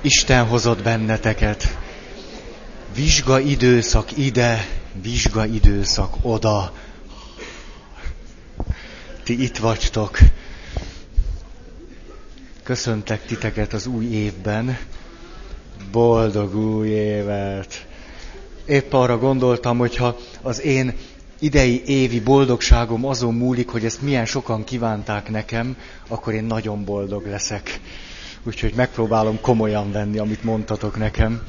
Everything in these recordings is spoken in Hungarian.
Isten hozott benneteket. Vizsga időszak ide, vizsga időszak oda. Ti itt vagytok. Köszöntek titeket az új évben. Boldog új évet! Épp arra gondoltam, hogyha az én idei évi boldogságom azon múlik, hogy ezt milyen sokan kívánták nekem, akkor én nagyon boldog leszek. Úgyhogy megpróbálom komolyan venni, amit mondtatok nekem.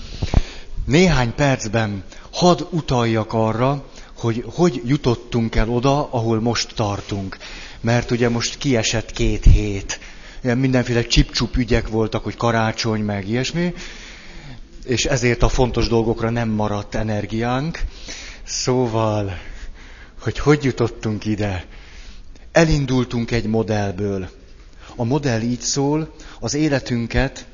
Néhány percben hadd utaljak arra, hogy hogy jutottunk el oda, ahol most tartunk. Mert ugye most kiesett két hét. Ilyen mindenféle csipcsup ügyek voltak, hogy karácsony, meg ilyesmi. És ezért a fontos dolgokra nem maradt energiánk. Szóval, hogy hogy jutottunk ide? Elindultunk egy modellből. A modell így szól, az életünket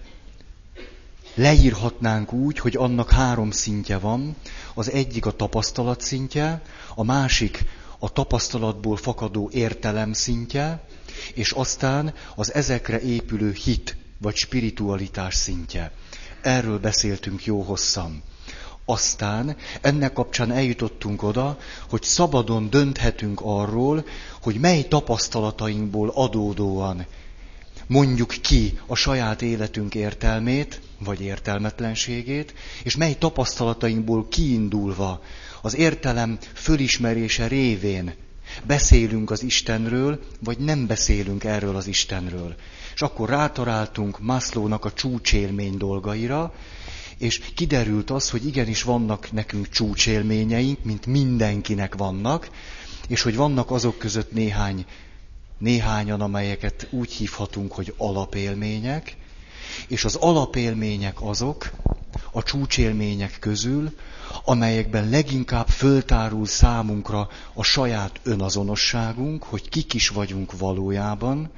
leírhatnánk úgy, hogy annak három szintje van. Az egyik a tapasztalat szintje, a másik a tapasztalatból fakadó értelem szintje, és aztán az ezekre épülő hit vagy spiritualitás szintje. Erről beszéltünk jó hosszan. Aztán ennek kapcsán eljutottunk oda, hogy szabadon dönthetünk arról, hogy mely tapasztalatainkból adódóan mondjuk ki a saját életünk értelmét, vagy értelmetlenségét, és mely tapasztalatainkból kiindulva az értelem fölismerése révén beszélünk az Istenről, vagy nem beszélünk erről az Istenről. És akkor rátaláltunk Maslownak a csúcsélmény dolgaira, és kiderült az, hogy igenis vannak nekünk csúcsélményeink, mint mindenkinek vannak, és hogy vannak azok között néhány néhányan, amelyeket úgy hívhatunk, hogy alapélmények, és az alapélmények azok, a csúcsélmények közül, amelyekben leginkább föltárul számunkra a saját önazonosságunk, hogy kik is vagyunk valójában,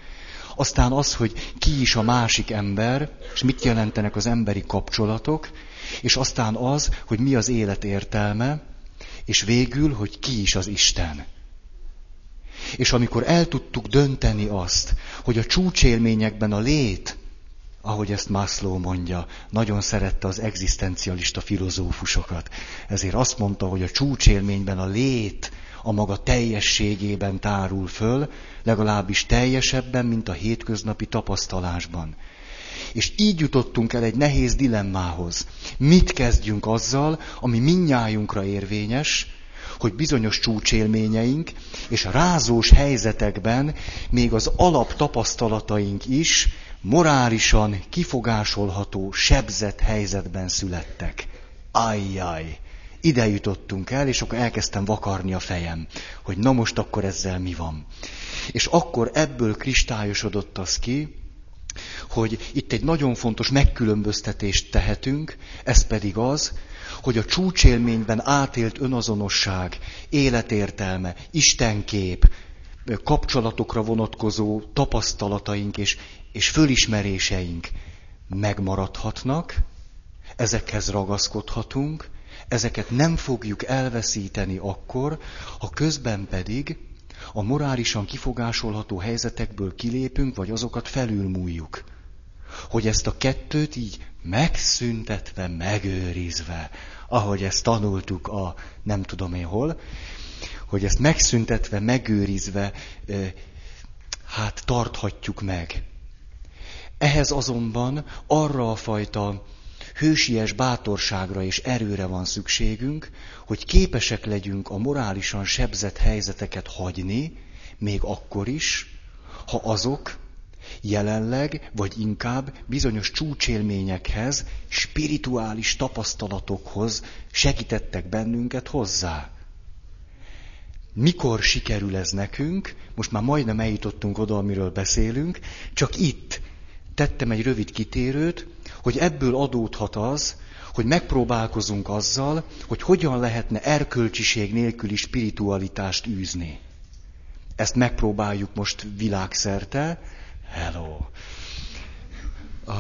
aztán az, hogy ki is a másik ember, és mit jelentenek az emberi kapcsolatok, és aztán az, hogy mi az élet értelme, és végül, hogy ki is az Isten. És amikor el tudtuk dönteni azt, hogy a csúcsélményekben a lét, ahogy ezt Maslow mondja, nagyon szerette az egzisztencialista filozófusokat. Ezért azt mondta, hogy a csúcsélményben a lét a maga teljességében tárul föl, legalábbis teljesebben, mint a hétköznapi tapasztalásban. És így jutottunk el egy nehéz dilemmához. Mit kezdjünk azzal, ami minnyájunkra érvényes, hogy bizonyos csúcsélményeink és rázós helyzetekben még az alap tapasztalataink is morálisan kifogásolható, sebzett helyzetben születtek. Ajjaj! Ide jutottunk el, és akkor elkezdtem vakarni a fejem, hogy na most akkor ezzel mi van. És akkor ebből kristályosodott az ki, hogy itt egy nagyon fontos megkülönböztetést tehetünk, ez pedig az, hogy a csúcsélményben átélt önazonosság, életértelme, istenkép, kapcsolatokra vonatkozó tapasztalataink és, és fölismeréseink megmaradhatnak, ezekhez ragaszkodhatunk, ezeket nem fogjuk elveszíteni akkor, ha közben pedig a morálisan kifogásolható helyzetekből kilépünk, vagy azokat felülmúljuk. Hogy ezt a kettőt így megszüntetve, megőrizve, ahogy ezt tanultuk a nem tudom én hol, hogy ezt megszüntetve, megőrizve, hát tarthatjuk meg. Ehhez azonban arra a fajta hősies bátorságra és erőre van szükségünk, hogy képesek legyünk a morálisan sebzett helyzeteket hagyni, még akkor is, ha azok jelenleg, vagy inkább bizonyos csúcsélményekhez, spirituális tapasztalatokhoz segítettek bennünket hozzá. Mikor sikerül ez nekünk? Most már majdnem eljutottunk oda, amiről beszélünk, csak itt tettem egy rövid kitérőt, hogy ebből adódhat az, hogy megpróbálkozunk azzal, hogy hogyan lehetne erkölcsiség nélküli spiritualitást űzni. Ezt megpróbáljuk most világszerte, Hello! A,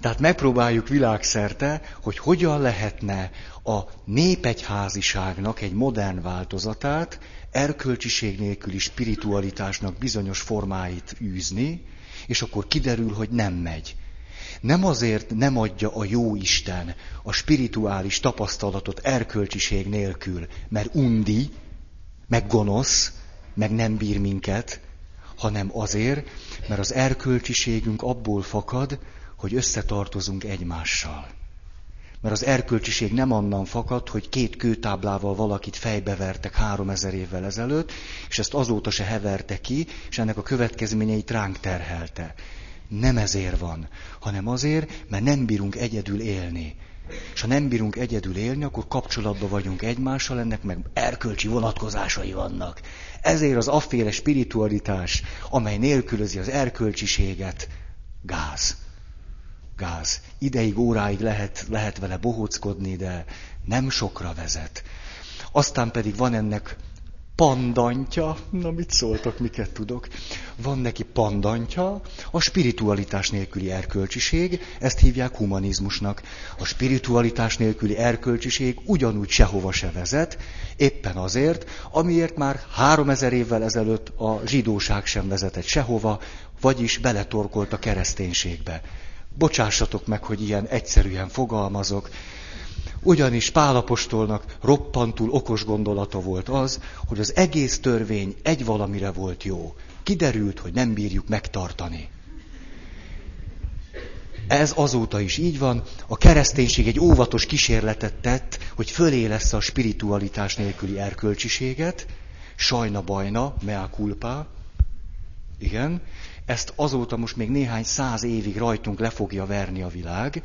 tehát megpróbáljuk világszerte, hogy hogyan lehetne a népegyháziságnak egy modern változatát, erkölcsiség nélküli spiritualitásnak bizonyos formáit űzni, és akkor kiderül, hogy nem megy. Nem azért nem adja a jó Isten a spirituális tapasztalatot erkölcsiség nélkül, mert undi, meg gonosz, meg nem bír minket, hanem azért, mert az erkölcsiségünk abból fakad, hogy összetartozunk egymással. Mert az erkölcsiség nem annan fakad, hogy két kőtáblával valakit fejbevertek három ezer évvel ezelőtt, és ezt azóta se heverte ki, és ennek a következményeit ránk terhelte. Nem ezért van, hanem azért, mert nem bírunk egyedül élni. És ha nem bírunk egyedül élni, akkor kapcsolatban vagyunk egymással, ennek meg erkölcsi vonatkozásai vannak. Ezért az afféle spiritualitás, amely nélkülözi az erkölcsiséget, gáz. Gáz. Ideig, óráig lehet, lehet vele bohóckodni, de nem sokra vezet. Aztán pedig van ennek pandantja, na mit szóltok, miket tudok. Van neki pandantja, a spiritualitás nélküli erkölcsiség, ezt hívják humanizmusnak. A spiritualitás nélküli erkölcsiség ugyanúgy sehova se vezet, éppen azért, amiért már három ezer évvel ezelőtt a zsidóság sem vezetett sehova, vagyis beletorkolt a kereszténységbe. Bocsássatok meg, hogy ilyen egyszerűen fogalmazok, ugyanis Pálapostolnak roppantul okos gondolata volt az, hogy az egész törvény egy valamire volt jó. Kiderült, hogy nem bírjuk megtartani. Ez azóta is így van. A kereszténység egy óvatos kísérletet tett, hogy fölé lesz a spiritualitás nélküli erkölcsiséget. Sajna bajna, mea culpa. Igen. Ezt azóta most még néhány száz évig rajtunk le fogja verni a világ,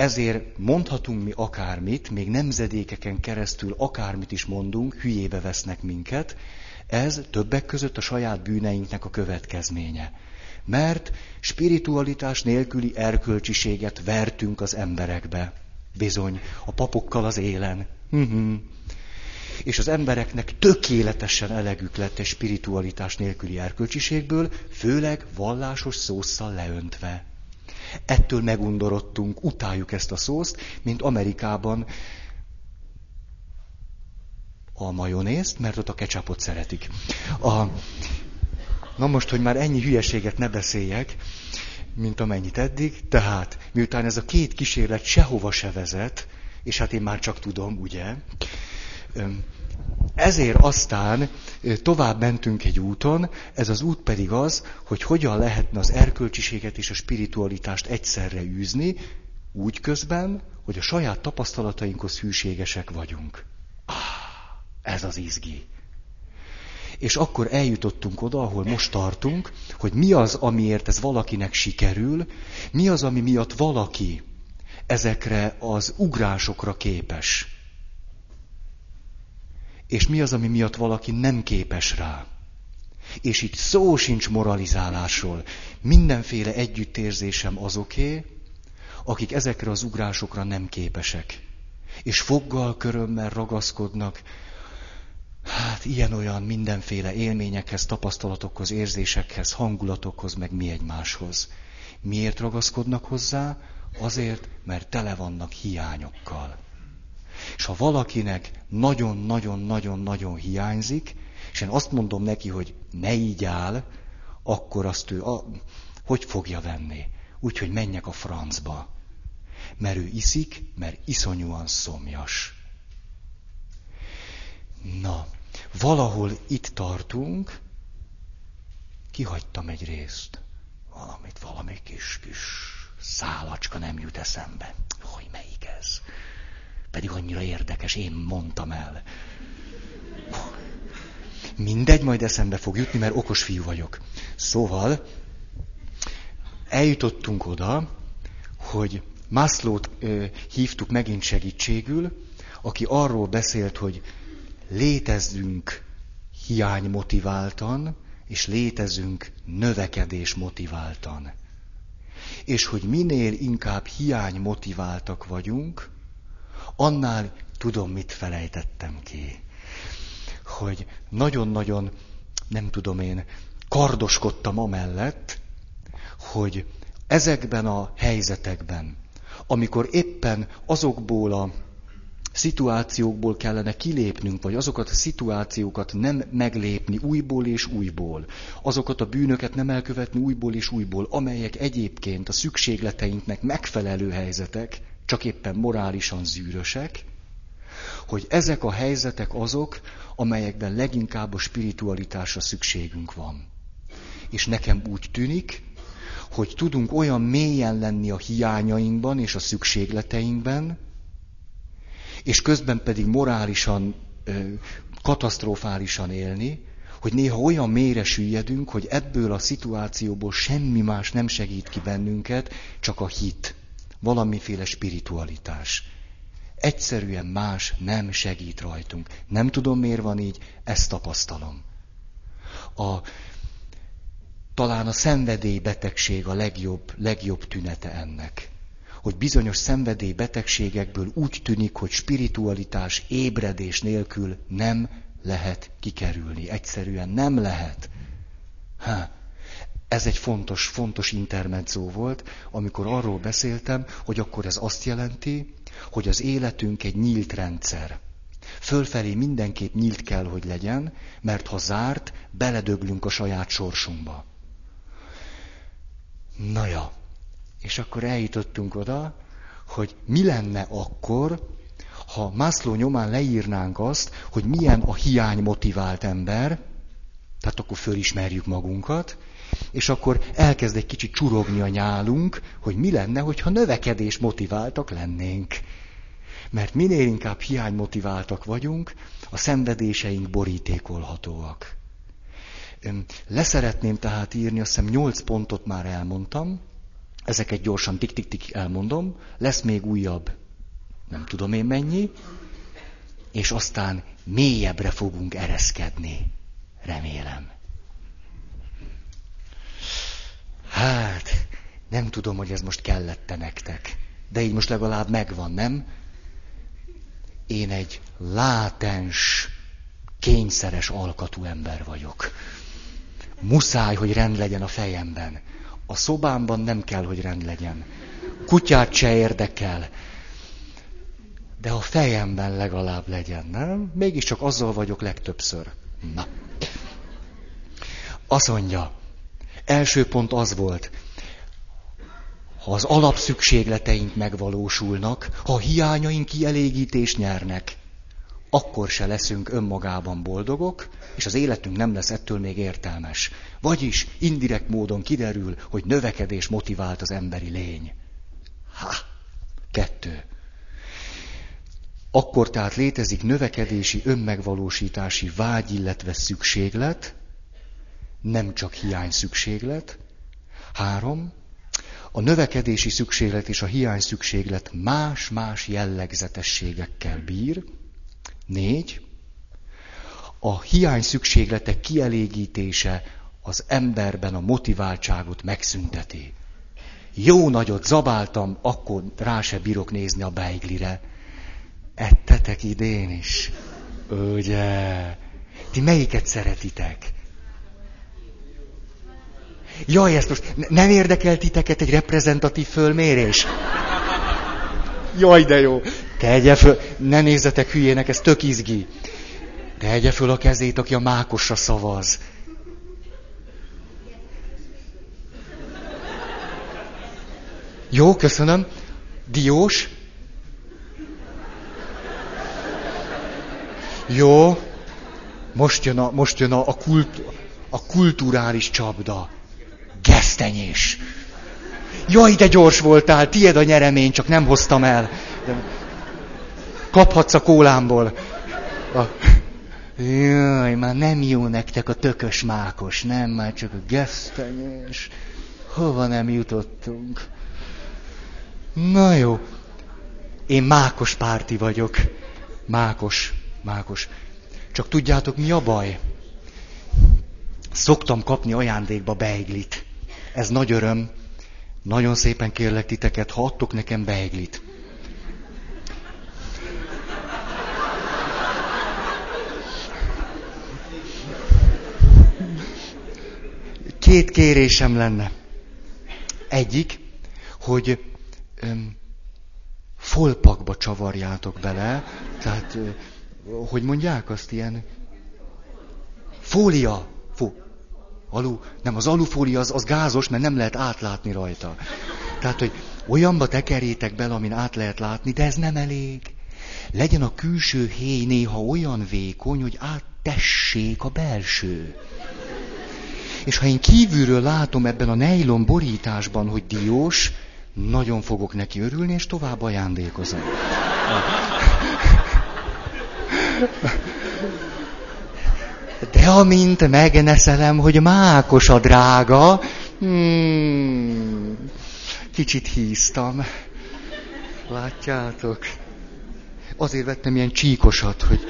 ezért mondhatunk mi akármit, még nemzedékeken keresztül akármit is mondunk, hülyébe vesznek minket. Ez többek között a saját bűneinknek a következménye. Mert spiritualitás nélküli erkölcsiséget vertünk az emberekbe. Bizony, a papokkal az élen. Mhm. És az embereknek tökéletesen elegük lett egy spiritualitás nélküli erkölcsiségből, főleg vallásos szószal leöntve. Ettől megundorodtunk, utáljuk ezt a szószt, mint Amerikában a majonézt, mert ott a ketchupot szeretik. A... Na most, hogy már ennyi hülyeséget ne beszéljek, mint amennyit eddig, tehát miután ez a két kísérlet sehova se vezet, és hát én már csak tudom, ugye, ezért aztán tovább mentünk egy úton, ez az út pedig az, hogy hogyan lehetne az erkölcsiséget és a spiritualitást egyszerre űzni, úgy közben, hogy a saját tapasztalatainkhoz hűségesek vagyunk. Ah, ez az izgi. És akkor eljutottunk oda, ahol most tartunk, hogy mi az, amiért ez valakinek sikerül, mi az, ami miatt valaki ezekre az ugrásokra képes és mi az, ami miatt valaki nem képes rá. És itt szó sincs moralizálásról. Mindenféle együttérzésem azoké, akik ezekre az ugrásokra nem képesek. És foggal, körömmel ragaszkodnak, hát ilyen-olyan mindenféle élményekhez, tapasztalatokhoz, érzésekhez, hangulatokhoz, meg mi egymáshoz. Miért ragaszkodnak hozzá? Azért, mert tele vannak hiányokkal. És ha valakinek nagyon-nagyon-nagyon-nagyon hiányzik, és én azt mondom neki, hogy ne így áll, akkor azt ő, a, hogy fogja venni? Úgyhogy menjek a francba. Mert ő iszik, mert iszonyúan szomjas. Na, valahol itt tartunk, kihagytam egy részt. Valamit, valami kis, kis szálacska nem jut eszembe. Hogy melyik ez? Pedig annyira érdekes, én mondtam el. Mindegy, majd eszembe fog jutni, mert okos fiú vagyok. Szóval eljutottunk oda, hogy ö, hívtuk megint segítségül, aki arról beszélt, hogy létezzünk hiány motiváltan, és létezünk növekedés motiváltan. És hogy minél inkább hiány motiváltak vagyunk, annál tudom, mit felejtettem ki. Hogy nagyon-nagyon, nem tudom én, kardoskodtam amellett, hogy ezekben a helyzetekben, amikor éppen azokból a szituációkból kellene kilépnünk, vagy azokat a szituációkat nem meglépni újból és újból, azokat a bűnöket nem elkövetni újból és újból, amelyek egyébként a szükségleteinknek megfelelő helyzetek, csak éppen morálisan zűrösek, hogy ezek a helyzetek azok, amelyekben leginkább a spiritualitásra szükségünk van. És nekem úgy tűnik, hogy tudunk olyan mélyen lenni a hiányainkban és a szükségleteinkben, és közben pedig morálisan, katasztrofálisan élni, hogy néha olyan mélyre süllyedünk, hogy ebből a szituációból semmi más nem segít ki bennünket, csak a hit, valamiféle spiritualitás. Egyszerűen más nem segít rajtunk. Nem tudom, miért van így, ezt tapasztalom. A, talán a szenvedélybetegség a legjobb, legjobb tünete ennek. Hogy bizonyos szenvedélybetegségekből úgy tűnik, hogy spiritualitás, ébredés nélkül nem lehet kikerülni. Egyszerűen nem lehet. Ha. Ez egy fontos, fontos intermedzó volt, amikor arról beszéltem, hogy akkor ez azt jelenti, hogy az életünk egy nyílt rendszer. Fölfelé mindenképp nyílt kell, hogy legyen, mert ha zárt, beledöglünk a saját sorsunkba. Na ja, és akkor eljutottunk oda, hogy mi lenne akkor, ha Mászló nyomán leírnánk azt, hogy milyen a hiány motivált ember, tehát akkor fölismerjük magunkat, és akkor elkezd egy kicsit csurogni a nyálunk, hogy mi lenne, hogyha növekedés motiváltak lennénk. Mert minél inkább hiány motiváltak vagyunk, a szenvedéseink borítékolhatóak. Leszeretném tehát írni, azt hiszem 8 pontot már elmondtam, ezeket gyorsan tik-tik-tik elmondom, lesz még újabb, nem tudom én mennyi, és aztán mélyebbre fogunk ereszkedni, remélem. Hát, nem tudom, hogy ez most kellette nektek, de így most legalább megvan, nem? Én egy látens, kényszeres alkatú ember vagyok. Muszáj, hogy rend legyen a fejemben. A szobámban nem kell, hogy rend legyen. Kutyát se érdekel. De a fejemben legalább legyen, nem? Mégiscsak azzal vagyok legtöbbször. Na. Azt mondja, első pont az volt, ha az alapszükségleteink megvalósulnak, ha hiányaink kielégítést nyernek, akkor se leszünk önmagában boldogok, és az életünk nem lesz ettől még értelmes. Vagyis indirekt módon kiderül, hogy növekedés motivált az emberi lény. Ha! Kettő. Akkor tehát létezik növekedési, önmegvalósítási vágy, illetve szükséglet, nem csak hiány szükséglet. Három. A növekedési szükséglet és a hiány szükséglet más-más jellegzetességekkel bír. Négy. A hiány szükségletek kielégítése az emberben a motiváltságot megszünteti. Jó nagyot zabáltam, akkor rá se bírok nézni a beiglire. Ettetek idén is. Ugye? Ti melyiket szeretitek? Jaj, ezt most nem érdekel titeket egy reprezentatív fölmérés? Jaj, de jó. Tegye föl, ne nézzetek hülyének, ez tök izgi. Tegye föl a kezét, aki a mákosra szavaz. Jó, köszönöm. Diós? Jó. Most jön a, most jön a, a, kult, a kulturális csapda. Gesztenyés. Jaj, de gyors voltál, tied a nyeremény, csak nem hoztam el. De... Kaphatsz a kólámból. A... Jaj, már nem jó nektek a tökös mákos, nem, már csak a gesztenyés. Hova nem jutottunk? Na jó. Én mákos párti vagyok. Mákos, mákos. Csak tudjátok, mi a baj? Szoktam kapni ajándékba beiglit. Ez nagy öröm. Nagyon szépen kérlek titeket, ha adtok nekem beiglit. Két kérésem lenne. Egyik, hogy öm, folpakba csavarjátok bele, tehát, hogy mondják azt ilyen, fólia, fó, alu, nem, az alufólia az, az gázos, mert nem lehet átlátni rajta. Tehát, hogy olyanba tekerjétek bele, amin át lehet látni, de ez nem elég. Legyen a külső héj néha olyan vékony, hogy áttessék a belső. És ha én kívülről látom ebben a nejlon borításban, hogy diós, nagyon fogok neki örülni, és tovább ajándékozom. Amint megneszelem, hogy mákos a drága, hmm, kicsit híztam. Látjátok? Azért vettem ilyen csíkosat, hogy...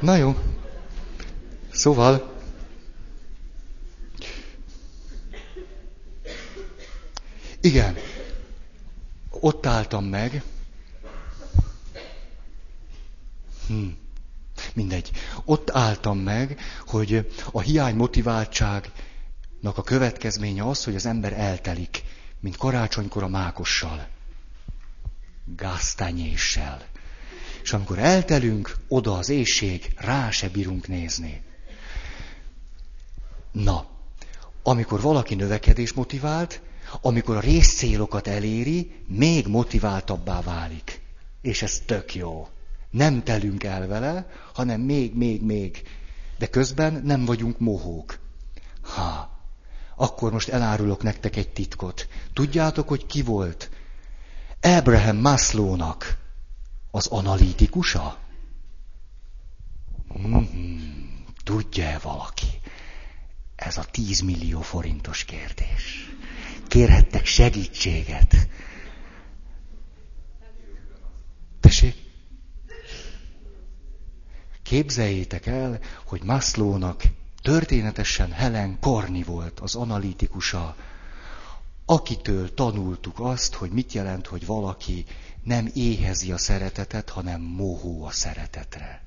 Na jó. Szóval... Igen. Ott álltam meg. Hm. Mindegy. Ott álltam meg, hogy a hiány motiváltságnak a következménye az, hogy az ember eltelik, mint karácsonykor a mákossal. Gáztenyéssel. És amikor eltelünk, oda az éjség, rá se bírunk nézni. Na, amikor valaki növekedés motivált, amikor a részcélokat eléri, még motiváltabbá válik. És ez tök jó. Nem telünk el vele, hanem még, még, még. De közben nem vagyunk mohók. Ha, akkor most elárulok nektek egy titkot. Tudjátok, hogy ki volt? Abraham Maslownak az analitikusa? Hmm, tudja-e valaki? Ez a 10 millió forintos kérdés. Kérhettek segítséget. Tessék? Képzeljétek el, hogy Maslownak történetesen Helen Korni volt az analitikusa, akitől tanultuk azt, hogy mit jelent, hogy valaki nem éhezi a szeretetet, hanem mohó a szeretetre.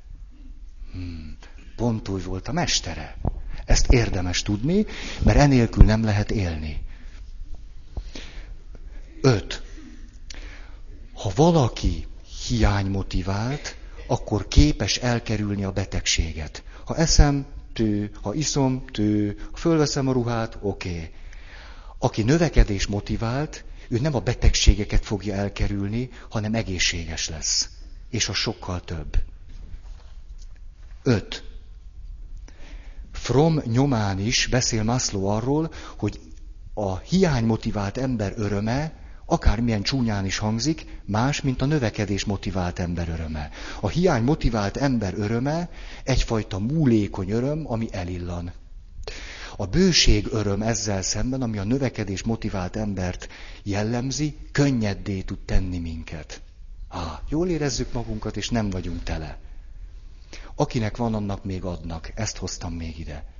Hmm, pont úgy volt a mestere. Ezt érdemes tudni, mert enélkül nem lehet élni. Öt. Ha valaki hiány motivált, akkor képes elkerülni a betegséget. Ha eszem, tő, ha iszom, tő, ha fölveszem a ruhát, oké. Okay. Aki növekedés motivált, ő nem a betegségeket fogja elkerülni, hanem egészséges lesz. És a sokkal több. Öt. From nyomán is beszél Maslow arról, hogy a hiánymotivált ember öröme, akármilyen csúnyán is hangzik, más, mint a növekedés motivált ember öröme. A hiány motivált ember öröme egyfajta múlékony öröm, ami elillan. A bőség öröm ezzel szemben, ami a növekedés motivált embert jellemzi, könnyeddé tud tenni minket. Á, jól érezzük magunkat, és nem vagyunk tele. Akinek van, annak még adnak. Ezt hoztam még ide.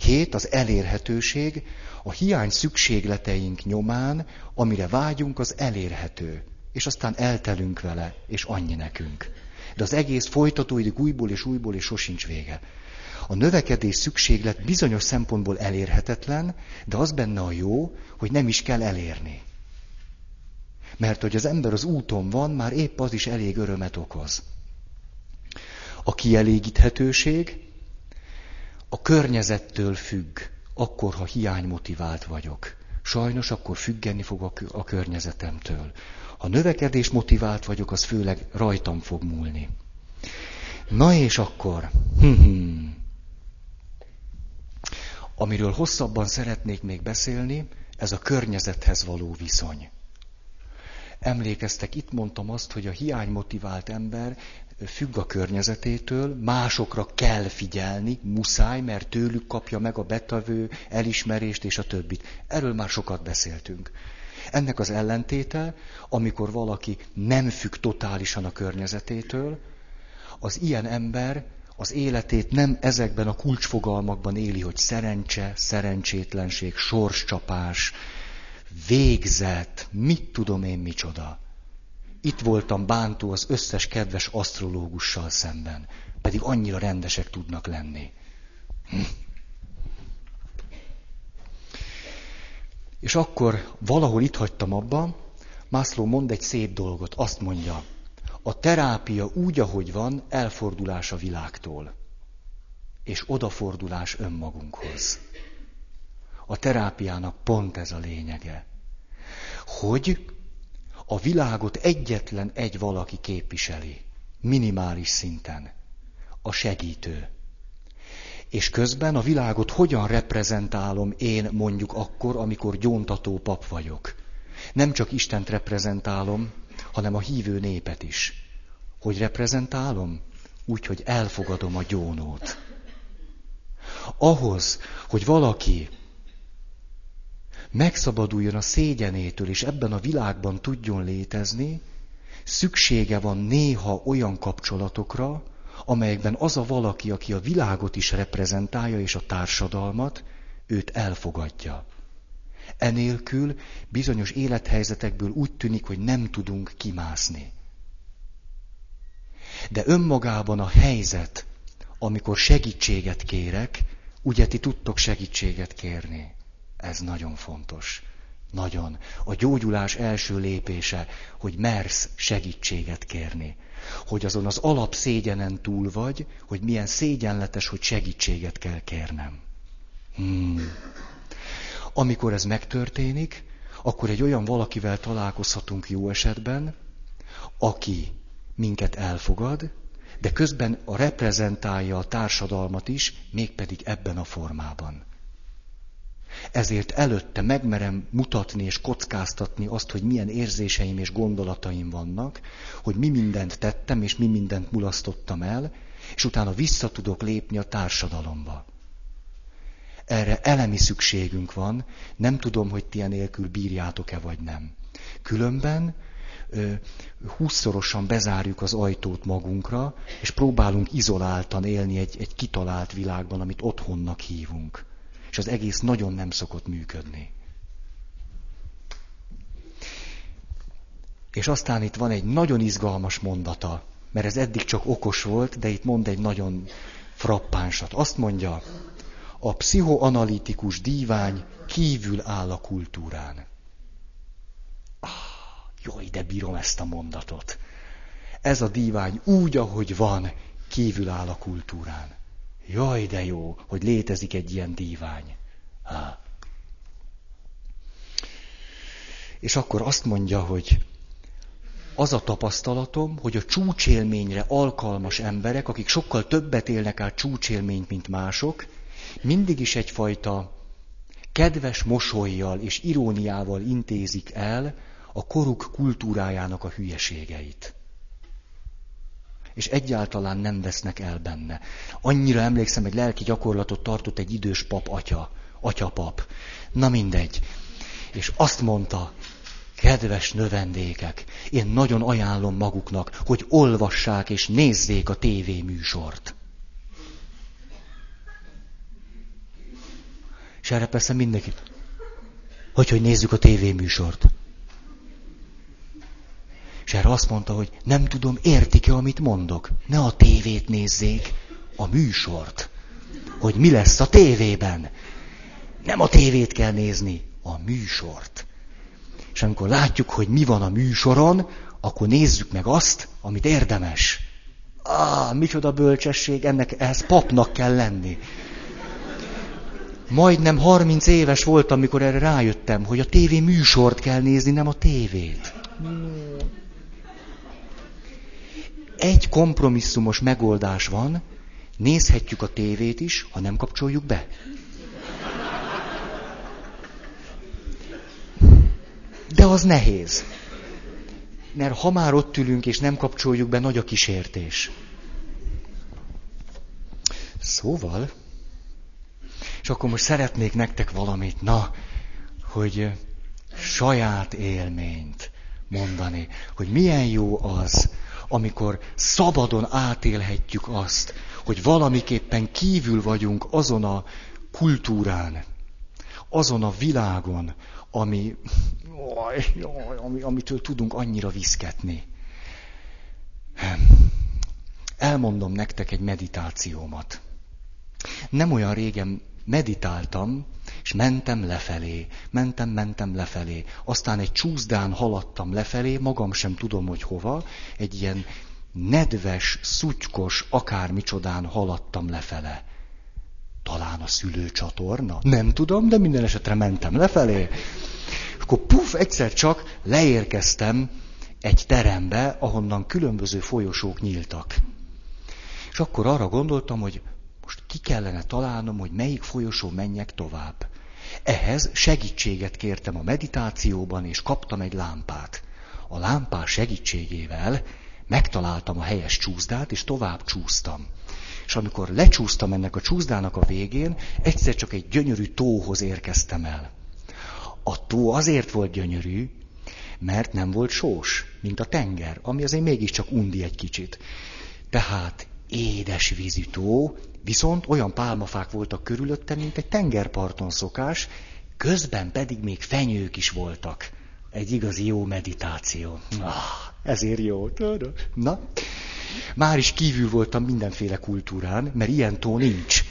Hét, az elérhetőség, a hiány szükségleteink nyomán, amire vágyunk, az elérhető. És aztán eltelünk vele, és annyi nekünk. De az egész folytatódik újból és újból, és sosincs vége. A növekedés szükséglet bizonyos szempontból elérhetetlen, de az benne a jó, hogy nem is kell elérni. Mert hogy az ember az úton van, már épp az is elég örömet okoz. A kielégíthetőség a környezettől függ, akkor, ha hiánymotivált vagyok. Sajnos akkor függeni fog a környezetemtől. Ha növekedés motivált vagyok, az főleg rajtam fog múlni. Na és akkor, amiről hosszabban szeretnék még beszélni, ez a környezethez való viszony. Emlékeztek, itt mondtam azt, hogy a hiánymotivált ember függ a környezetétől, másokra kell figyelni, muszáj, mert tőlük kapja meg a betavő elismerést és a többit. Erről már sokat beszéltünk. Ennek az ellentéte, amikor valaki nem függ totálisan a környezetétől, az ilyen ember az életét nem ezekben a kulcsfogalmakban éli, hogy szerencse, szerencsétlenség, sorscsapás, végzet, mit tudom én micsoda. Itt voltam bántó az összes kedves asztrológussal szemben, pedig annyira rendesek tudnak lenni. Hm. És akkor valahol itt hagytam abba, Mászló mond egy szép dolgot, azt mondja, a terápia úgy, ahogy van, elfordulás a világtól, és odafordulás önmagunkhoz. A terápiának pont ez a lényege, hogy a világot egyetlen egy valaki képviseli, minimális szinten, a segítő. És közben a világot hogyan reprezentálom én mondjuk akkor, amikor gyóntató pap vagyok. Nem csak Istent reprezentálom, hanem a hívő népet is. Hogy reprezentálom? Úgy, hogy elfogadom a gyónót. Ahhoz, hogy valaki megszabaduljon a szégyenétől, és ebben a világban tudjon létezni, szüksége van néha olyan kapcsolatokra, amelyekben az a valaki, aki a világot is reprezentálja, és a társadalmat, őt elfogadja. Enélkül bizonyos élethelyzetekből úgy tűnik, hogy nem tudunk kimászni. De önmagában a helyzet, amikor segítséget kérek, ugye ti tudtok segítséget kérni. Ez nagyon fontos. Nagyon. A gyógyulás első lépése, hogy mersz segítséget kérni. Hogy azon az alap szégyenen túl vagy, hogy milyen szégyenletes, hogy segítséget kell kérnem. Hmm. Amikor ez megtörténik, akkor egy olyan valakivel találkozhatunk jó esetben, aki minket elfogad, de közben a reprezentálja a társadalmat is, mégpedig ebben a formában. Ezért előtte megmerem mutatni és kockáztatni azt, hogy milyen érzéseim és gondolataim vannak, hogy mi mindent tettem és mi mindent mulasztottam el, és utána vissza tudok lépni a társadalomba. Erre elemi szükségünk van, nem tudom, hogy ti nélkül bírjátok-e vagy nem. Különben húszszorosan bezárjuk az ajtót magunkra, és próbálunk izoláltan élni egy, egy kitalált világban, amit otthonnak hívunk. És az egész nagyon nem szokott működni. És aztán itt van egy nagyon izgalmas mondata, mert ez eddig csak okos volt, de itt mond egy nagyon frappánsat. Azt mondja, a pszichoanalitikus dívány kívül áll a kultúrán. Ah, jaj, de bírom ezt a mondatot. Ez a dívány úgy, ahogy van, kívül áll a kultúrán. Jaj, de jó, hogy létezik egy ilyen dívány. És akkor azt mondja, hogy az a tapasztalatom, hogy a csúcsélményre alkalmas emberek, akik sokkal többet élnek át csúcsélményt, mint mások, mindig is egyfajta kedves mosolyjal és iróniával intézik el a koruk kultúrájának a hülyeségeit és egyáltalán nem vesznek el benne. Annyira emlékszem, hogy lelki gyakorlatot tartott egy idős pap atya, atyapap. Na mindegy. És azt mondta, kedves növendékek, én nagyon ajánlom maguknak, hogy olvassák és nézzék a tévéműsort. És erre persze mindenki, hogy, hogy nézzük a tévéműsort. És erre azt mondta, hogy nem tudom, értik-e, amit mondok. Ne a tévét nézzék, a műsort. Hogy mi lesz a tévében. Nem a tévét kell nézni, a műsort. És amikor látjuk, hogy mi van a műsoron, akkor nézzük meg azt, amit érdemes. Ah, micsoda bölcsesség, ennek ehhez papnak kell lenni. Majdnem 30 éves voltam, amikor erre rájöttem, hogy a tévé műsort kell nézni, nem a tévét egy kompromisszumos megoldás van, nézhetjük a tévét is, ha nem kapcsoljuk be. De az nehéz. Mert ha már ott ülünk és nem kapcsoljuk be, nagy a kísértés. Szóval, és akkor most szeretnék nektek valamit, na, hogy saját élményt mondani, hogy milyen jó az, amikor szabadon átélhetjük azt, hogy valamiképpen kívül vagyunk azon a kultúrán, azon a világon, ami, jaj, jaj, ami, amitől tudunk annyira viszketni. Elmondom nektek egy meditációmat. Nem olyan régen meditáltam, és mentem lefelé, mentem, mentem lefelé. Aztán egy csúszdán haladtam lefelé, magam sem tudom, hogy hova, egy ilyen nedves, szutykos, akármicsodán haladtam lefele. Talán a szülőcsatorna? Nem tudom, de minden esetre mentem lefelé. Akkor puf, egyszer csak leérkeztem egy terembe, ahonnan különböző folyosók nyíltak. És akkor arra gondoltam, hogy most ki kellene találnom, hogy melyik folyosó menjek tovább. Ehhez segítséget kértem a meditációban, és kaptam egy lámpát. A lámpás segítségével megtaláltam a helyes csúszdát, és tovább csúsztam. És amikor lecsúsztam ennek a csúszdának a végén, egyszer csak egy gyönyörű tóhoz érkeztem el. A tó azért volt gyönyörű, mert nem volt sós, mint a tenger, ami azért mégiscsak undi egy kicsit. Tehát édes vízű tó, viszont olyan pálmafák voltak körülöttem, mint egy tengerparton szokás, közben pedig még fenyők is voltak. Egy igazi jó meditáció. Ah, ezért jó. Na, már is kívül voltam mindenféle kultúrán, mert ilyen tó nincs.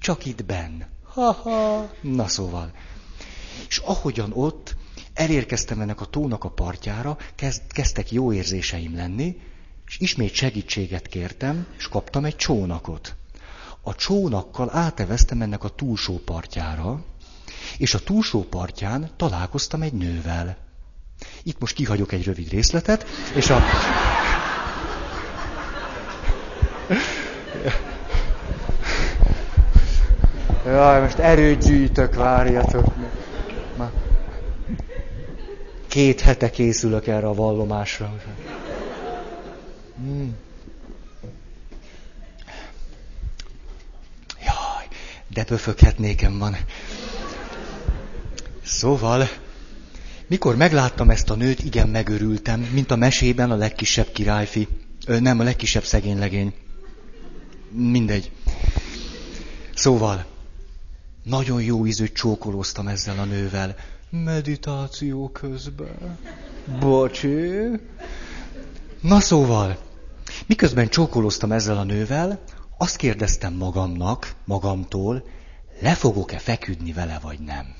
Csak itt benn. Ha-ha. Na szóval. És ahogyan ott elérkeztem ennek a tónak a partjára, kezd, kezdtek jó érzéseim lenni, és ismét segítséget kértem, és kaptam egy csónakot. A csónakkal áteveztem ennek a túlsó partjára, és a túlsó partján találkoztam egy nővel. Itt most kihagyok egy rövid részletet, és a... Jaj, most erőt gyűjtök, várjatok. Ma. Két hete készülök erre a vallomásra. Hmm. De pöföghetnékem van. Szóval, mikor megláttam ezt a nőt, igen megörültem, mint a mesében a legkisebb királyfi. Ö, nem, a legkisebb szegény legény. Mindegy. Szóval, nagyon jó ízűt csókolóztam ezzel a nővel. Meditáció közben. Bocsi. Na szóval, miközben csókolóztam ezzel a nővel, azt kérdeztem magamnak, magamtól, le fogok-e feküdni vele, vagy nem.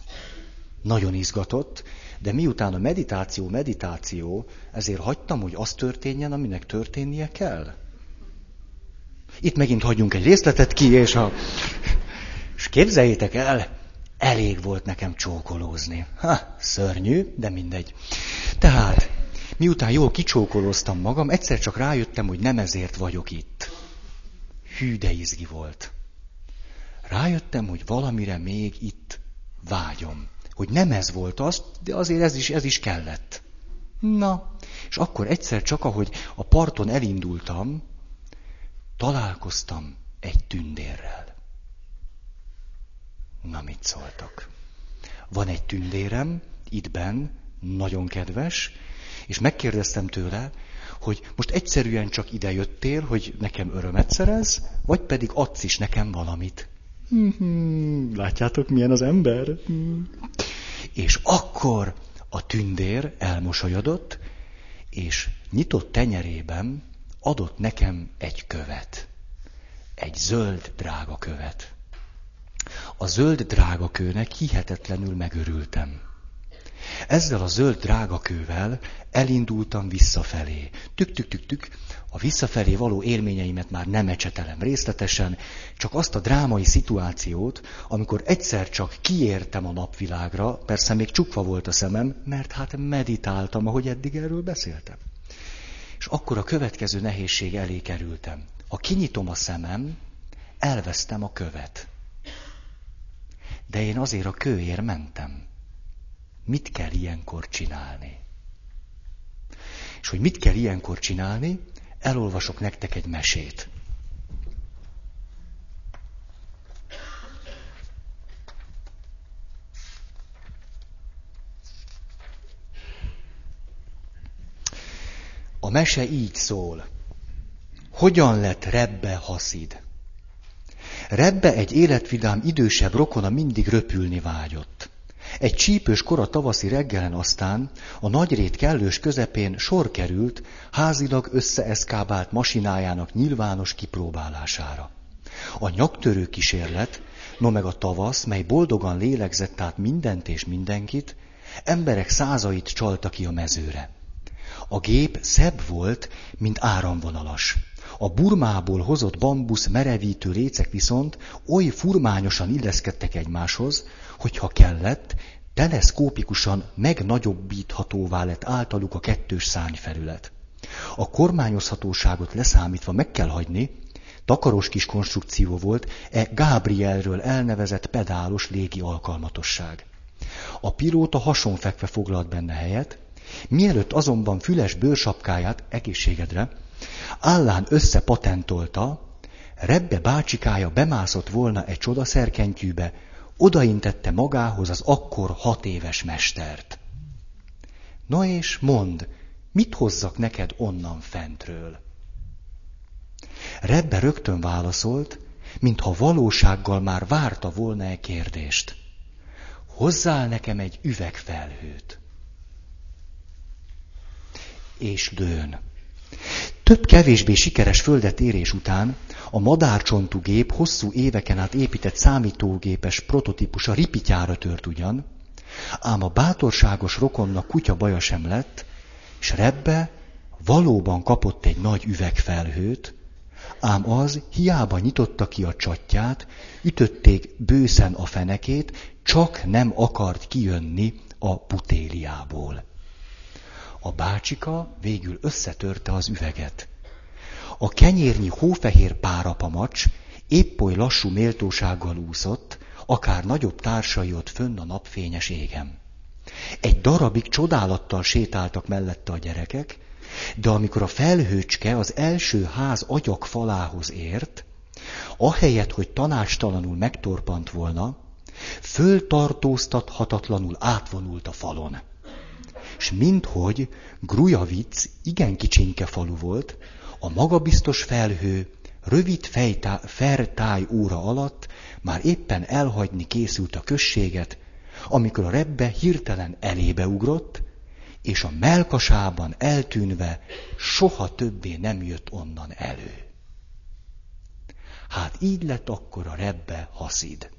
Nagyon izgatott, de miután a meditáció meditáció, ezért hagytam, hogy az történjen, aminek történnie kell. Itt megint hagyjunk egy részletet ki, és a... És képzeljétek el, elég volt nekem csókolózni. Ha, szörnyű, de mindegy. Tehát, miután jól kicsókolóztam magam, egyszer csak rájöttem, hogy nem ezért vagyok itt. Hű, de izgi volt. Rájöttem, hogy valamire még itt vágyom. Hogy nem ez volt az, de azért ez is, ez is kellett. Na, és akkor egyszer csak, ahogy a parton elindultam, találkoztam egy tündérrel. Na, mit szóltak? Van egy tündérem, itt benn, nagyon kedves, és megkérdeztem tőle, hogy most egyszerűen csak ide jöttél, hogy nekem örömet szerez, vagy pedig adsz is nekem valamit. Hmm, látjátok, milyen az ember? És akkor a tündér elmosolyodott, és nyitott tenyerében adott nekem egy követ. Egy zöld drága követ. A zöld drága kőnek hihetetlenül megörültem. Ezzel a zöld drágakővel elindultam visszafelé. Tük-tük-tük-tük, a visszafelé való élményeimet már nem ecsetelem részletesen, csak azt a drámai szituációt, amikor egyszer csak kiértem a napvilágra, persze még csukva volt a szemem, mert hát meditáltam, ahogy eddig erről beszéltem. És akkor a következő nehézség elé kerültem. Ha kinyitom a szemem, elvesztem a követ. De én azért a kőért mentem. Mit kell ilyenkor csinálni? És hogy mit kell ilyenkor csinálni, elolvasok nektek egy mesét. A mese így szól. Hogyan lett Rebbe haszid? Rebbe egy életvidám idősebb rokona mindig röpülni vágyott. Egy csípős kora tavaszi reggelen aztán a nagyrét kellős közepén sor került házilag összeeszkábált masinájának nyilvános kipróbálására. A nyaktörő kísérlet no meg a tavasz, mely boldogan lélegzett át mindent és mindenkit, emberek százait csalta ki a mezőre. A gép szebb volt, mint áramvonalas. A Burmából hozott bambusz merevítő lécek viszont oly furmányosan illeszkedtek egymáshoz, hogy ha kellett, teleszkópikusan megnagyobbíthatóvá lett általuk a kettős szárnyfelület. A kormányozhatóságot leszámítva meg kell hagyni, takaros kis konstrukció volt e Gabrielről elnevezett pedálos légi alkalmatosság. A pilóta hasonfekve foglalt benne helyet, mielőtt azonban füles bőrsapkáját egészségedre állán összepatentolta, Rebbe bácsikája bemászott volna egy csodaszerkentyűbe, odaintette magához az akkor hat éves mestert. Na és mond, mit hozzak neked onnan fentről? Rebbe rögtön válaszolt, mintha valósággal már várta volna egy kérdést. Hozzál nekem egy üvegfelhőt. És dőn. Több kevésbé sikeres földet érés után a madárcsontú gép hosszú éveken át épített számítógépes prototípusa ripityára tört ugyan, ám a bátorságos rokonnak kutya baja sem lett, és Rebbe valóban kapott egy nagy üvegfelhőt, ám az hiába nyitotta ki a csatját, ütötték bőszen a fenekét, csak nem akart kijönni a putéliából. A bácsika végül összetörte az üveget. A kenyérnyi hófehér párapamacs épp oly lassú méltósággal úszott, akár nagyobb társai ott fönn a napfényes égen. Egy darabig csodálattal sétáltak mellette a gyerekek, de amikor a felhőcske az első ház agyak falához ért, ahelyett, hogy tanácstalanul megtorpant volna, föltartóztathatatlanul átvonult a falon. És minthogy Grujavic igen kicsinke falu volt, a magabiztos felhő rövid fejtá, fertáj óra alatt már éppen elhagyni készült a községet, amikor a rebbe hirtelen elébe ugrott, és a melkasában eltűnve soha többé nem jött onnan elő. Hát így lett akkor a rebbe haszid.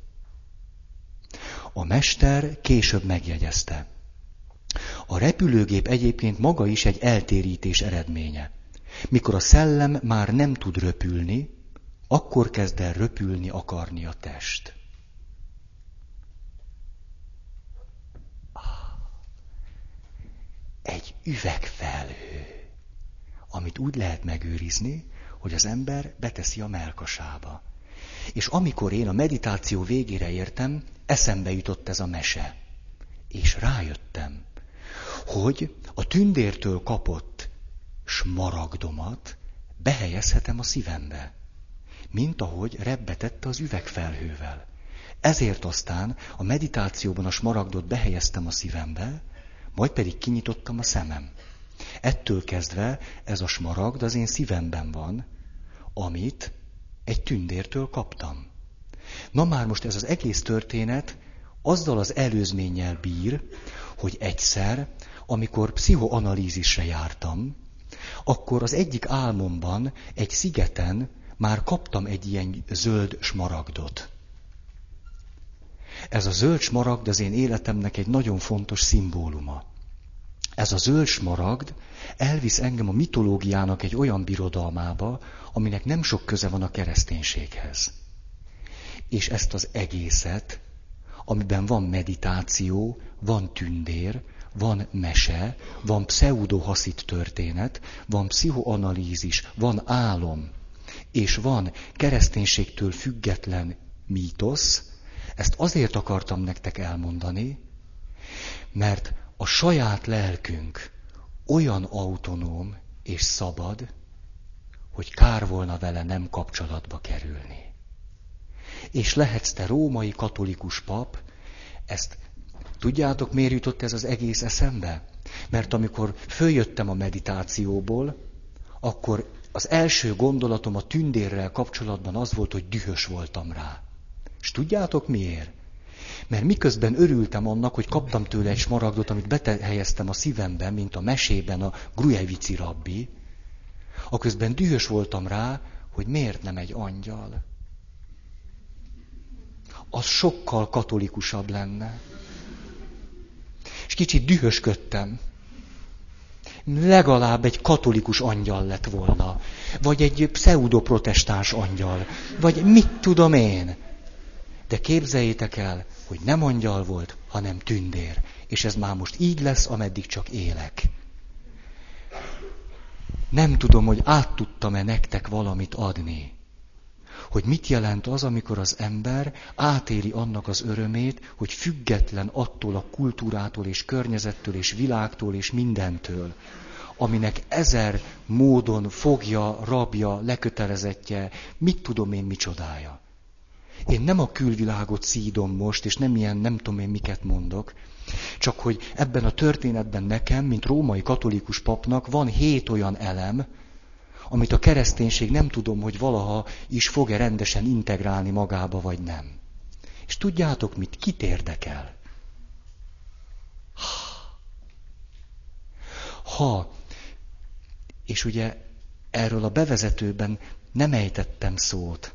A mester később megjegyezte. A repülőgép egyébként maga is egy eltérítés eredménye. Mikor a szellem már nem tud röpülni, akkor kezd el röpülni akarni a test. Egy üvegfelhő, amit úgy lehet megőrizni, hogy az ember beteszi a melkasába. És amikor én a meditáció végére értem, eszembe jutott ez a mese. És rájöttem, hogy a tündértől kapott smaragdomat behelyezhetem a szívembe, mint ahogy rebbetette az üvegfelhővel. Ezért aztán a meditációban a smaragdot behelyeztem a szívembe, majd pedig kinyitottam a szemem. Ettől kezdve ez a smaragd az én szívemben van, amit egy tündértől kaptam. Na már most ez az egész történet azzal az előzménnyel bír, hogy egyszer, amikor pszichoanalízisre jártam, akkor az egyik álmomban egy szigeten már kaptam egy ilyen zöld smaragdot. Ez a zöld smaragd az én életemnek egy nagyon fontos szimbóluma. Ez a zöld smaragd elvisz engem a mitológiának egy olyan birodalmába, aminek nem sok köze van a kereszténységhez. És ezt az egészet, amiben van meditáció, van tündér, van mese, van pseudohaszit történet, van pszichoanalízis, van álom, és van kereszténységtől független mítosz, ezt azért akartam nektek elmondani, mert a saját lelkünk olyan autonóm és szabad, hogy kár volna vele nem kapcsolatba kerülni. És lehetsz te római katolikus pap, ezt tudjátok, miért jutott ez az egész eszembe? Mert amikor följöttem a meditációból, akkor az első gondolatom a tündérrel kapcsolatban az volt, hogy dühös voltam rá. És tudjátok miért? Mert miközben örültem annak, hogy kaptam tőle egy smaragdot, amit betehelyeztem a szívemben, mint a mesében a Grujevici rabbi, aközben dühös voltam rá, hogy miért nem egy angyal. az sokkal katolikusabb lenne. És kicsit dühösködtem. Legalább egy katolikus angyal lett volna. Vagy egy pseudoprotestáns angyal. Vagy mit tudom én. De képzeljétek el, hogy nem angyal volt, hanem tündér. És ez már most így lesz, ameddig csak élek. Nem tudom, hogy át tudtam-e nektek valamit adni hogy mit jelent az, amikor az ember átéri annak az örömét, hogy független attól a kultúrától és környezettől és világtól és mindentől, aminek ezer módon fogja, rabja, lekötelezettje, mit tudom én micsodája. Én nem a külvilágot szídom most, és nem ilyen nem tudom én miket mondok, csak hogy ebben a történetben nekem, mint római katolikus papnak van hét olyan elem, amit a kereszténység nem tudom, hogy valaha is fog-e rendesen integrálni magába, vagy nem. És tudjátok mit? Kit érdekel? Ha, és ugye erről a bevezetőben nem ejtettem szót,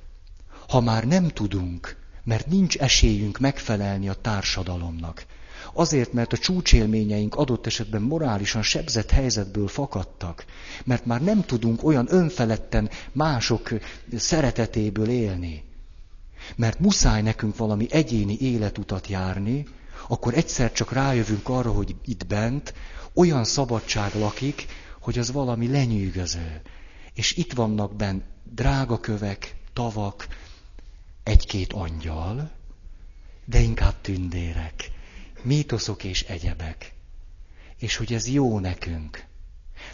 ha már nem tudunk, mert nincs esélyünk megfelelni a társadalomnak, Azért, mert a csúcsélményeink adott esetben morálisan sebzett helyzetből fakadtak, mert már nem tudunk olyan önfeledten mások szeretetéből élni, mert muszáj nekünk valami egyéni életutat járni, akkor egyszer csak rájövünk arra, hogy itt bent olyan szabadság lakik, hogy az valami lenyűgöző. És itt vannak benn drágakövek, tavak, egy-két angyal, de inkább tündérek mítoszok és egyebek. És hogy ez jó nekünk.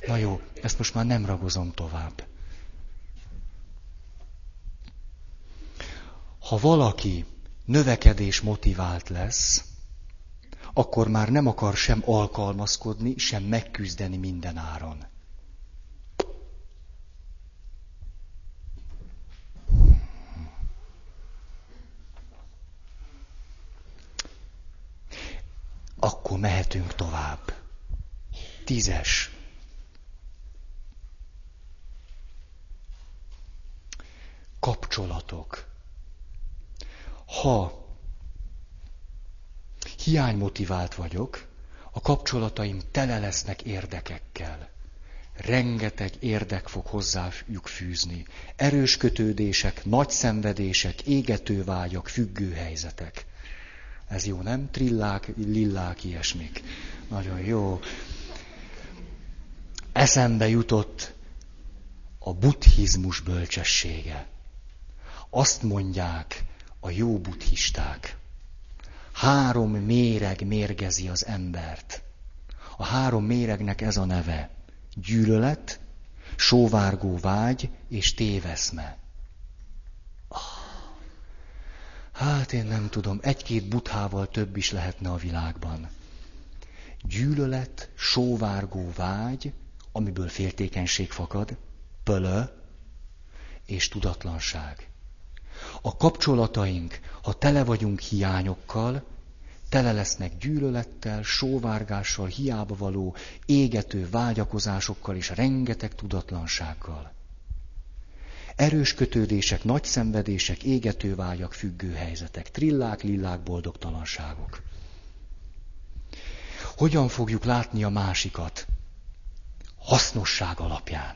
Na jó, ezt most már nem ragozom tovább. Ha valaki növekedés motivált lesz, akkor már nem akar sem alkalmazkodni, sem megküzdeni minden áron. Akkor mehetünk tovább. Tízes. Kapcsolatok. Ha hiánymotivált vagyok, a kapcsolataim tele lesznek érdekekkel. Rengeteg érdek fog hozzájuk fűzni. Erős kötődések, nagy szenvedések, égető vágyak, függő helyzetek. Ez jó, nem? Trillák, lillák, ilyesmik. Nagyon jó. Eszembe jutott a buddhizmus bölcsessége. Azt mondják a jó buddhisták. Három méreg mérgezi az embert. A három méregnek ez a neve. Gyűlölet, sóvárgó vágy és téveszme. Hát én nem tudom, egy-két buthával több is lehetne a világban. Gyűlölet, sóvárgó vágy, amiből féltékenység fakad, pölö és tudatlanság. A kapcsolataink, ha tele vagyunk hiányokkal, tele lesznek gyűlölettel, sóvárgással, hiába való, égető vágyakozásokkal és rengeteg tudatlansággal. Erős kötődések, nagy szenvedések, égető vágyak, függő helyzetek, trillák, lillák, boldogtalanságok. Hogyan fogjuk látni a másikat? Hasznosság alapján.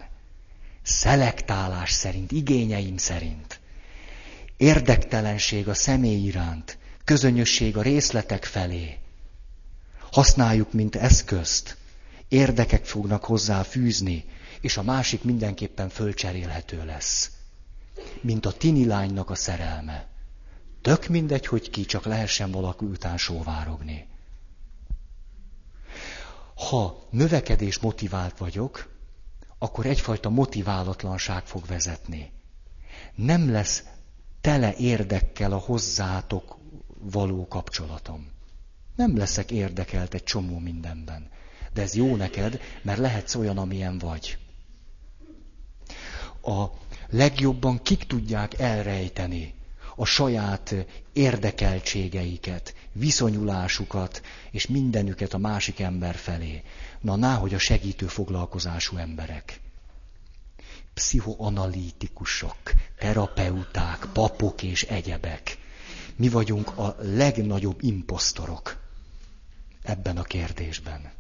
Szelektálás szerint, igényeim szerint. Érdektelenség a személy iránt, közönösség a részletek felé. Használjuk, mint eszközt. Érdekek fognak hozzá fűzni, és a másik mindenképpen fölcserélhető lesz. Mint a tini lánynak a szerelme. Tök mindegy, hogy ki, csak lehessen valaki után sóvárogni. Ha növekedés motivált vagyok, akkor egyfajta motiválatlanság fog vezetni. Nem lesz tele érdekkel a hozzátok való kapcsolatom. Nem leszek érdekelt egy csomó mindenben. De ez jó neked, mert lehetsz olyan, amilyen vagy a legjobban kik tudják elrejteni a saját érdekeltségeiket, viszonyulásukat és mindenüket a másik ember felé. Na, náhogy a segítő foglalkozású emberek. Pszichoanalitikusok, terapeuták, papok és egyebek. Mi vagyunk a legnagyobb imposztorok ebben a kérdésben.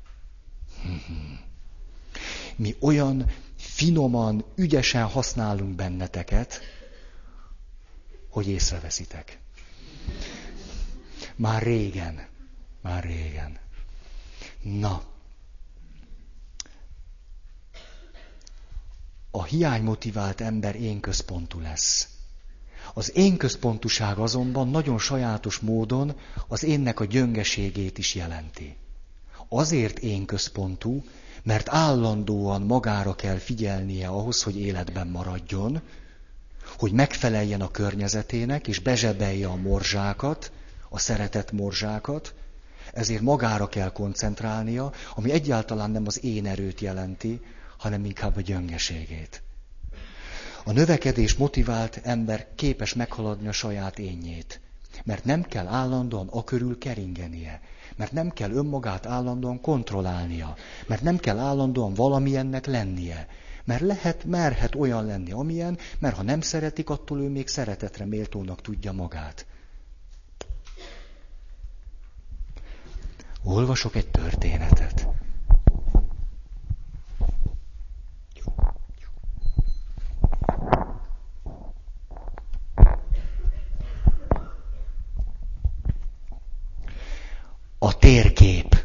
Mi olyan finoman, ügyesen használunk benneteket, hogy észreveszitek. Már régen, már régen. Na, a hiánymotivált ember én központú lesz. Az én központuság azonban nagyon sajátos módon az énnek a gyöngeségét is jelenti. Azért én központú, mert állandóan magára kell figyelnie ahhoz, hogy életben maradjon, hogy megfeleljen a környezetének, és bezsebelje a morzsákat, a szeretett morzsákat, ezért magára kell koncentrálnia, ami egyáltalán nem az én erőt jelenti, hanem inkább a gyöngeségét. A növekedés motivált ember képes meghaladni a saját énjét, mert nem kell állandóan a körül keringenie, mert nem kell önmagát állandóan kontrollálnia, mert nem kell állandóan valamilyennek lennie, mert lehet, merhet olyan lenni, amilyen, mert ha nem szeretik, attól ő még szeretetre méltónak tudja magát. Olvasok egy történetet. A térkép.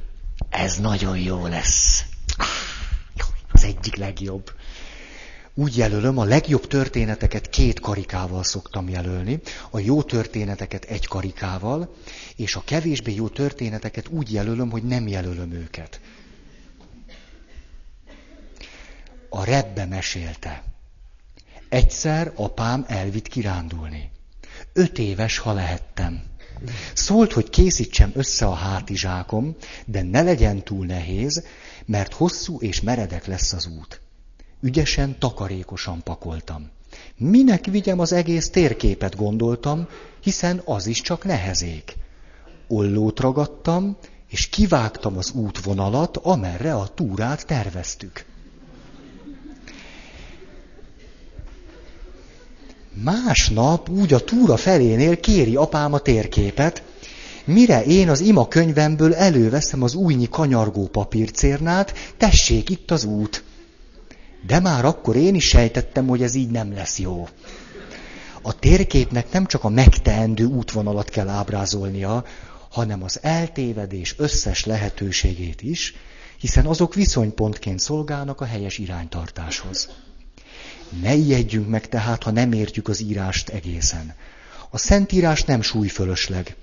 Ez nagyon jó lesz. Az egyik legjobb. Úgy jelölöm, a legjobb történeteket két karikával szoktam jelölni, a jó történeteket egy karikával, és a kevésbé jó történeteket úgy jelölöm, hogy nem jelölöm őket. A rebbe mesélte. Egyszer apám elvitt kirándulni. Öt éves, ha lehettem. Szólt, hogy készítsem össze a hátizsákom, de ne legyen túl nehéz, mert hosszú és meredek lesz az út. Ügyesen, takarékosan pakoltam. Minek vigyem az egész térképet, gondoltam, hiszen az is csak nehezék. Ollót ragadtam, és kivágtam az útvonalat, amerre a túrát terveztük. Másnap úgy a túra felénél kéri apám a térképet, mire én az ima könyvemből előveszem az újnyi kanyargó papírcérnát, tessék itt az út. De már akkor én is sejtettem, hogy ez így nem lesz jó. A térképnek nem csak a megteendő útvonalat kell ábrázolnia, hanem az eltévedés összes lehetőségét is, hiszen azok viszonypontként szolgálnak a helyes iránytartáshoz. Ne ijedjünk meg tehát, ha nem értjük az írást egészen. A Szentírás nem súlyfölösleg.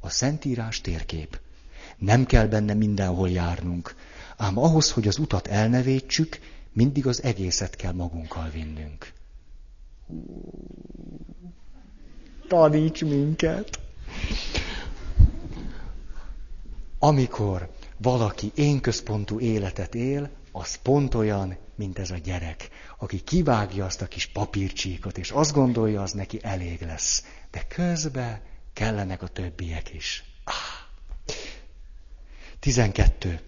A Szentírás térkép. Nem kell benne mindenhol járnunk. Ám ahhoz, hogy az utat elnevétsük, mindig az egészet kell magunkkal vinnünk. Taníts minket! Amikor valaki én központú életet él, az pont olyan, mint ez a gyerek, aki kivágja azt a kis papírcsíkot, és azt gondolja, az neki elég lesz. De közben kellenek a többiek is. Ah. 12.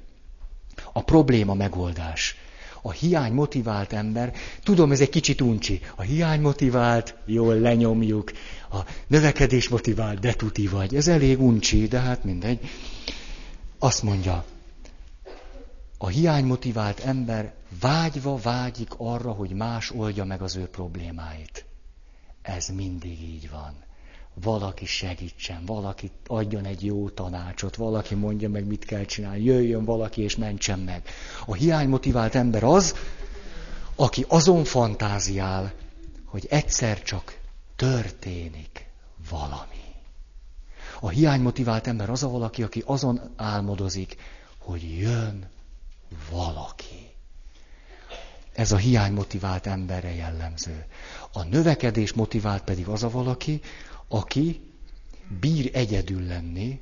A probléma megoldás. A hiány motivált ember, tudom, ez egy kicsit uncsi, a hiány motivált, jól lenyomjuk, a növekedés motivált, de tuti vagy. Ez elég uncsi, de hát mindegy. Azt mondja, a hiánymotivált ember vágyva vágyik arra, hogy más oldja meg az ő problémáit. Ez mindig így van. Valaki segítsen, valaki adjon egy jó tanácsot, valaki mondja meg, mit kell csinálni, jöjjön valaki és mentsen meg. A hiánymotivált ember az, aki azon fantáziál, hogy egyszer csak történik valami. A hiánymotivált ember az a valaki, aki azon álmodozik, hogy jön valaki. Ez a hiány motivált emberre jellemző. A növekedés motivált pedig az a valaki, aki bír egyedül lenni,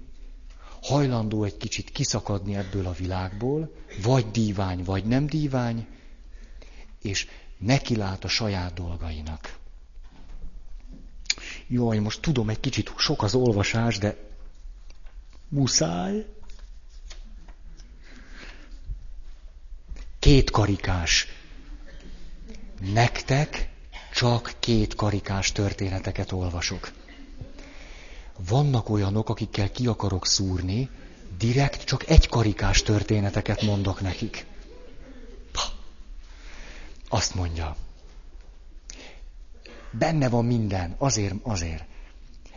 hajlandó egy kicsit kiszakadni ebből a világból, vagy dívány, vagy nem dívány, és nekilát a saját dolgainak. Jaj, most tudom, egy kicsit sok az olvasás, de muszáj. Két karikás. Nektek csak két karikás történeteket olvasok. Vannak olyanok, akikkel ki akarok szúrni, direkt csak egy karikás történeteket mondok nekik. Azt mondja. Benne van minden, azért, azért.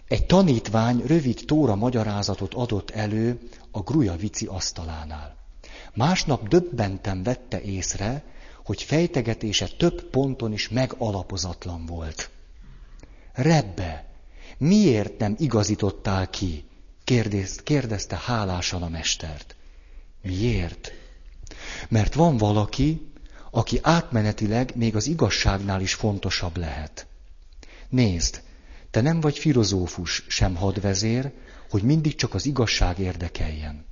Egy tanítvány rövid tóra magyarázatot adott elő a Gruja vici asztalánál. Másnap döbbenten vette észre, hogy fejtegetése több ponton is megalapozatlan volt. Rebbe, miért nem igazítottál ki? Kérdezte, kérdezte hálásan a mestert. Miért? Mert van valaki, aki átmenetileg még az igazságnál is fontosabb lehet. Nézd, te nem vagy filozófus, sem hadvezér, hogy mindig csak az igazság érdekeljen.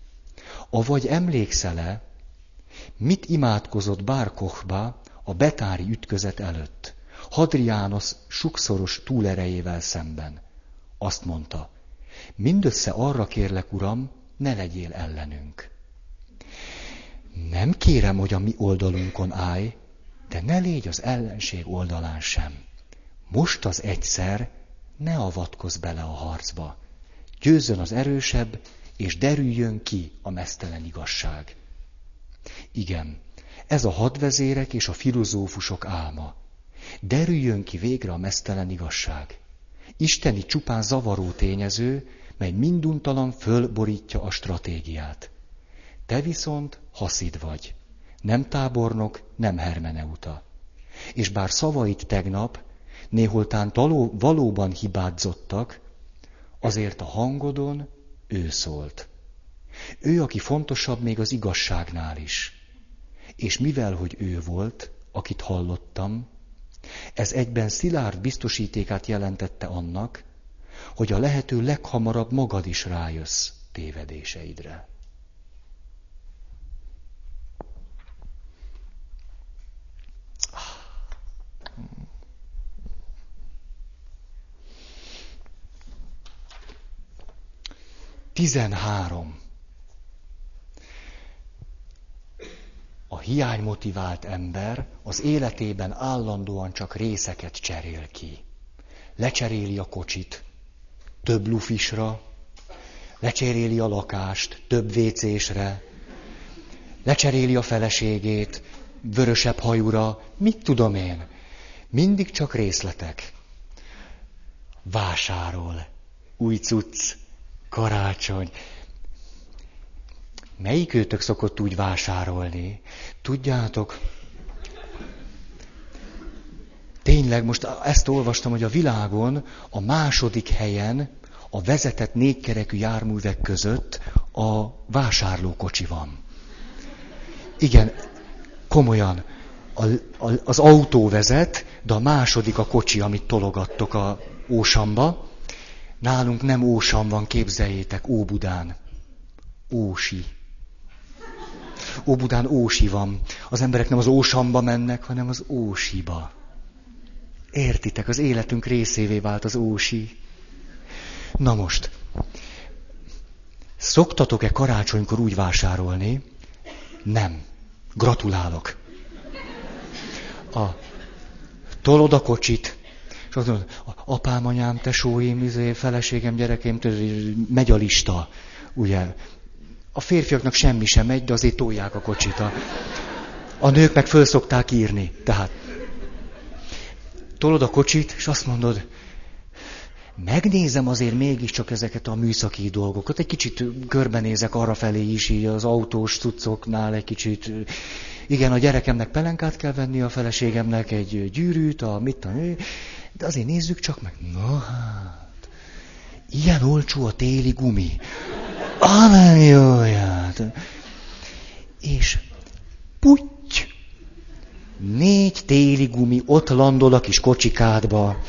Avagy emlékszel-e, mit imádkozott Bárkochba a betári ütközet előtt, Hadriános sukszoros túlerejével szemben? Azt mondta, mindössze arra kérlek, uram, ne legyél ellenünk. Nem kérem, hogy a mi oldalunkon állj, de ne légy az ellenség oldalán sem. Most az egyszer ne avatkozz bele a harcba. Győzzön az erősebb, és derüljön ki a mesztelen igazság. Igen, ez a hadvezérek és a filozófusok álma. Derüljön ki végre a mesztelen igazság. Isteni csupán zavaró tényező, mely minduntalan fölborítja a stratégiát. Te viszont haszid vagy. Nem tábornok, nem hermeneuta. És bár szavait tegnap néholtán taló, valóban hibádzottak, azért a hangodon ő szólt. Ő, aki fontosabb még az igazságnál is. És mivel, hogy ő volt, akit hallottam, ez egyben szilárd biztosítékát jelentette annak, hogy a lehető leghamarabb magad is rájössz tévedéseidre. Tizenhárom. A hiánymotivált ember az életében állandóan csak részeket cserél ki. Lecseréli a kocsit, több lufisra, lecseréli a lakást, több vécésre, lecseréli a feleségét, vörösebb hajúra, mit tudom én. Mindig csak részletek. Vásárol, új cucc, karácsony. Melyik őtök szokott úgy vásárolni? Tudjátok, tényleg most ezt olvastam, hogy a világon a második helyen a vezetett négykerekű járművek között a vásárlókocsi van. Igen, komolyan, a, a, az autó vezet, de a második a kocsi, amit tologattok a Ósamba. Nálunk nem Ósan van, képzeljétek, Óbudán. Ósi. Óbudán Ósi van. Az emberek nem az Ósamba mennek, hanem az Ósiba. Értitek, az életünk részévé vált az Ósi. Na most, szoktatok-e karácsonykor úgy vásárolni? Nem. Gratulálok. A, tolod a kocsit, és azt mondod, apám, anyám, tesóim, izé, feleségem, gyerekeim, megy a lista, ugye. A férfiaknak semmi sem megy, de azért tolják a kocsit. A, a nők meg föl szokták írni. Tehát tolod a kocsit, és azt mondod, megnézem azért mégiscsak ezeket a műszaki dolgokat, egy kicsit körbenézek arra is, így az autós cuccoknál egy kicsit, igen, a gyerekemnek pelenkát kell venni, a feleségemnek egy gyűrűt, a mit a de azért nézzük csak meg. Na hát, ilyen olcsó a téli gumi. Ah, jó, hát. És puty, négy téli gumi ott landol a kis kocsikádba.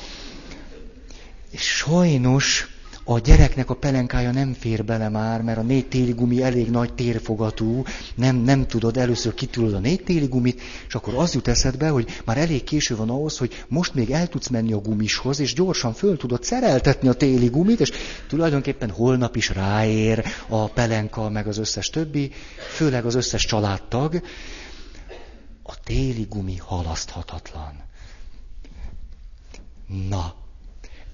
És sajnos a gyereknek a pelenkája nem fér bele már, mert a négy téli gumi elég nagy térfogatú, nem, nem tudod, először kitülöd a négy téli gumit, és akkor az jut eszedbe, hogy már elég késő van ahhoz, hogy most még el tudsz menni a gumishoz, és gyorsan föl tudod szereltetni a téli gumit, és tulajdonképpen holnap is ráér a pelenka, meg az összes többi, főleg az összes családtag. A téli gumi halaszthatatlan. Na,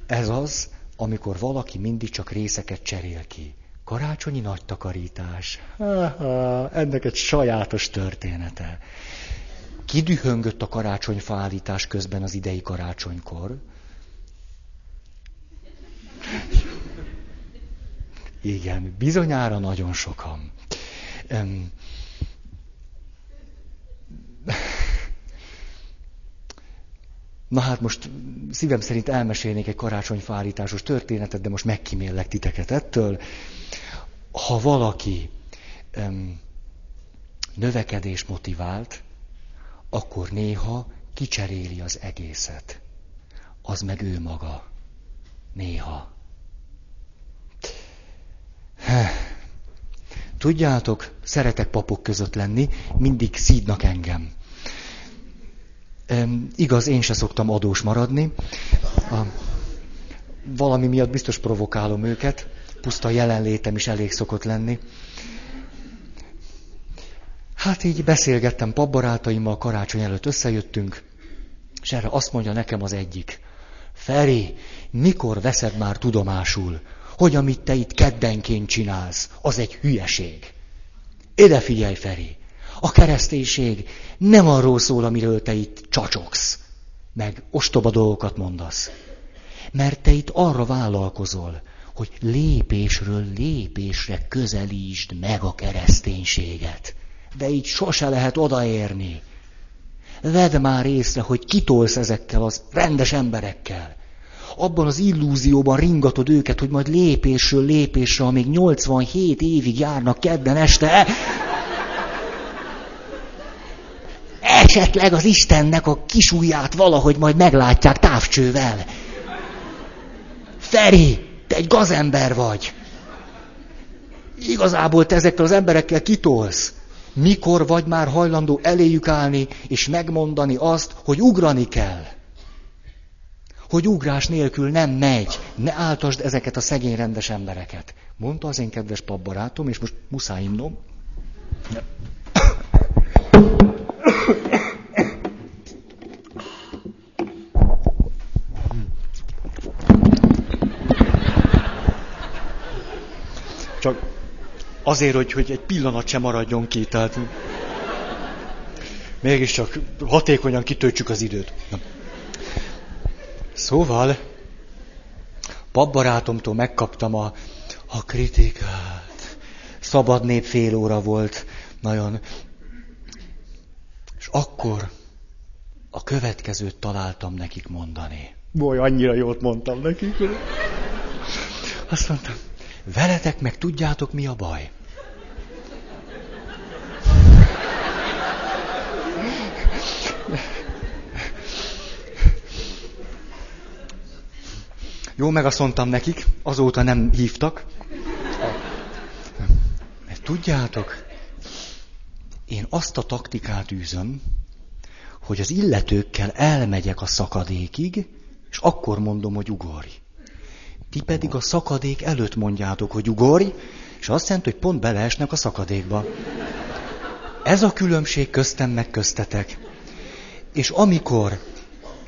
ez az, amikor valaki mindig csak részeket cserél ki. Karácsonyi nagy takarítás. ennek egy sajátos története. Kidühöngött a karácsonyfállítás közben az idei karácsonykor. Igen, bizonyára nagyon sokan. Na hát most szívem szerint elmesélnék egy karácsonyfárításos történetet, de most megkíméllek titeket ettől. Ha valaki öm, növekedés motivált, akkor néha kicseréli az egészet. Az meg ő maga. Néha. Tudjátok, szeretek papok között lenni, mindig szídnak engem. Igaz, én se szoktam adós maradni. A, valami miatt biztos provokálom őket, puszta jelenlétem is elég szokott lenni. Hát így beszélgettem papbarátaimmal, karácsony előtt összejöttünk, és erre azt mondja nekem az egyik. Feri, mikor veszed már tudomásul, hogy amit te itt keddenként csinálsz, az egy hülyeség? Ide figyelj, Feri! A kereszténység nem arról szól, amiről te itt csacsogsz, meg ostoba dolgokat mondasz. Mert te itt arra vállalkozol, hogy lépésről lépésre közelítsd meg a kereszténységet. De így sose lehet odaérni. Vedd már észre, hogy kitolsz ezekkel az rendes emberekkel. Abban az illúzióban ringatod őket, hogy majd lépésről lépésre, amíg 87 évig járnak kedden este, esetleg az Istennek a kisujját valahogy majd meglátják távcsővel. Feri, te egy gazember vagy. Igazából te ezekkel az emberekkel kitolsz. Mikor vagy már hajlandó eléjük állni, és megmondani azt, hogy ugrani kell? Hogy ugrás nélkül nem megy. Ne áltasd ezeket a szegény rendes embereket. Mondta az én kedves papbarátom, és most muszáj innom. Csak azért, hogy, hogy egy pillanat sem maradjon ki, tehát mégiscsak hatékonyan kitöltsük az időt. Na. Szóval, papbarátomtól megkaptam a, a kritikát. Szabad nép fél óra volt, nagyon. És akkor a következőt találtam nekik mondani. Boly, annyira jót mondtam nekik. Azt mondtam, Veletek meg tudjátok, mi a baj? Jó, meg azt mondtam nekik, azóta nem hívtak. Mert tudjátok, én azt a taktikát űzöm, hogy az illetőkkel elmegyek a szakadékig, és akkor mondom, hogy ugorj. Ti pedig a szakadék előtt mondjátok, hogy ugorj, és azt jelenti, hogy pont beleesnek a szakadékba. Ez a különbség köztem meg köztetek. És amikor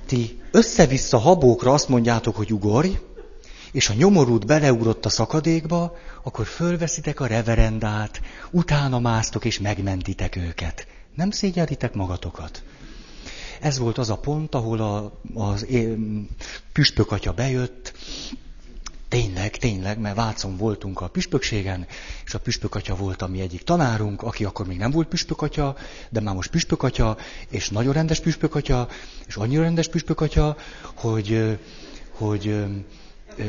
ti össze-vissza habókra azt mondjátok, hogy ugorj, és a nyomorút beleugrott a szakadékba, akkor fölveszitek a reverendát, utána másztok és megmentitek őket. Nem szégyelitek magatokat. Ez volt az a pont, ahol a, az püspökatya bejött, Tényleg, tényleg, mert Vácon voltunk a püspökségen, és a püspökatya volt a mi egyik tanárunk, aki akkor még nem volt püspökatya, de már most püspökatya, és nagyon rendes püspökatya, és annyira rendes püspökatya, hogy, hogy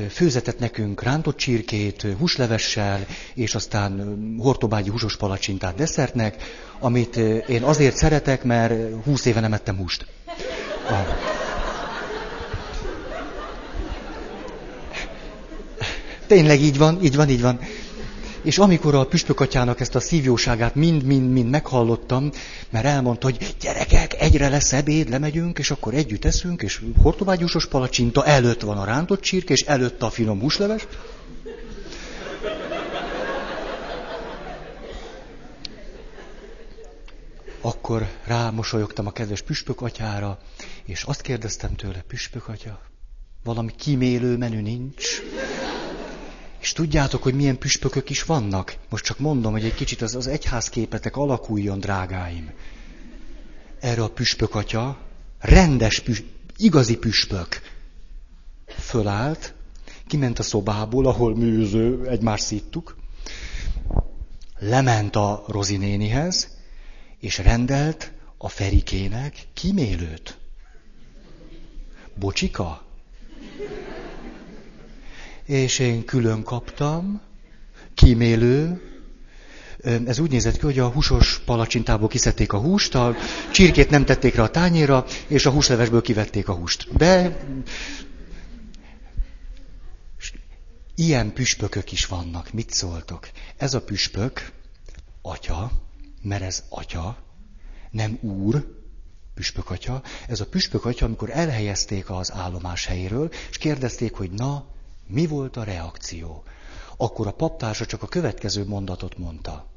főzetett nekünk rántott csirkét, húslevessel, és aztán hortobágyi húsos palacsintát desszertnek, amit én azért szeretek, mert húsz éve nem ettem húst. Ah. Tényleg így van, így van, így van. És amikor a püspökatyának ezt a szívjóságát mind-mind-mind meghallottam, mert elmondta, hogy gyerekek, egyre lesz ebéd, lemegyünk, és akkor együtt eszünk, és hortobágyúsos palacsinta, előtt van a rántott csirke, és előtt a finom húsleves. Akkor rámosolyogtam a kedves püspökatyára, és azt kérdeztem tőle, püspökatya, Valami kimélő menü nincs. És tudjátok, hogy milyen püspökök is vannak? Most csak mondom, hogy egy kicsit az, az egyházképetek alakuljon, drágáim. Erre a püspök atya, rendes, püs, igazi püspök, fölállt, kiment a szobából, ahol műző, egymást szíttuk, lement a Rozinénihez, és rendelt a Ferikének kimélőt. Bocsika? És én külön kaptam, kimélő, ez úgy nézett ki, hogy a húsos palacsintából kiszedték a húst, a csirkét nem tették rá a tányéra, és a húslevesből kivették a húst. De ilyen püspökök is vannak. Mit szóltok? Ez a püspök atya, mert ez atya, nem úr, püspök atya. Ez a püspök atya, amikor elhelyezték az állomás helyéről, és kérdezték, hogy na, mi volt a reakció? Akkor a paptársa csak a következő mondatot mondta.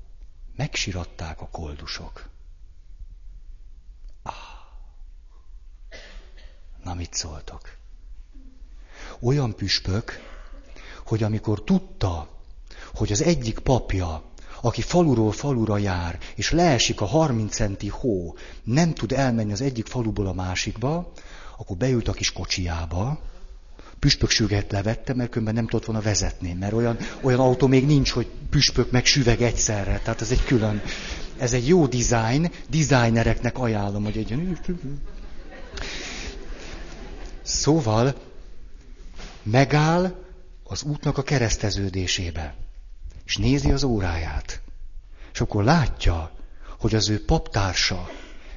Megsiratták a koldusok. Ah. Na mit szóltok? Olyan püspök, hogy amikor tudta, hogy az egyik papja, aki faluról falura jár, és leesik a 30 centi hó, nem tud elmenni az egyik faluból a másikba, akkor beült a kis kocsiába, püspöksüget levette, mert különben nem tudott volna vezetni, mert olyan, olyan autó még nincs, hogy püspök meg süveg egyszerre. Tehát ez egy külön, ez egy jó design, designereknek ajánlom, hogy egy Szóval megáll az útnak a kereszteződésébe, és nézi az óráját. És akkor látja, hogy az ő paptársa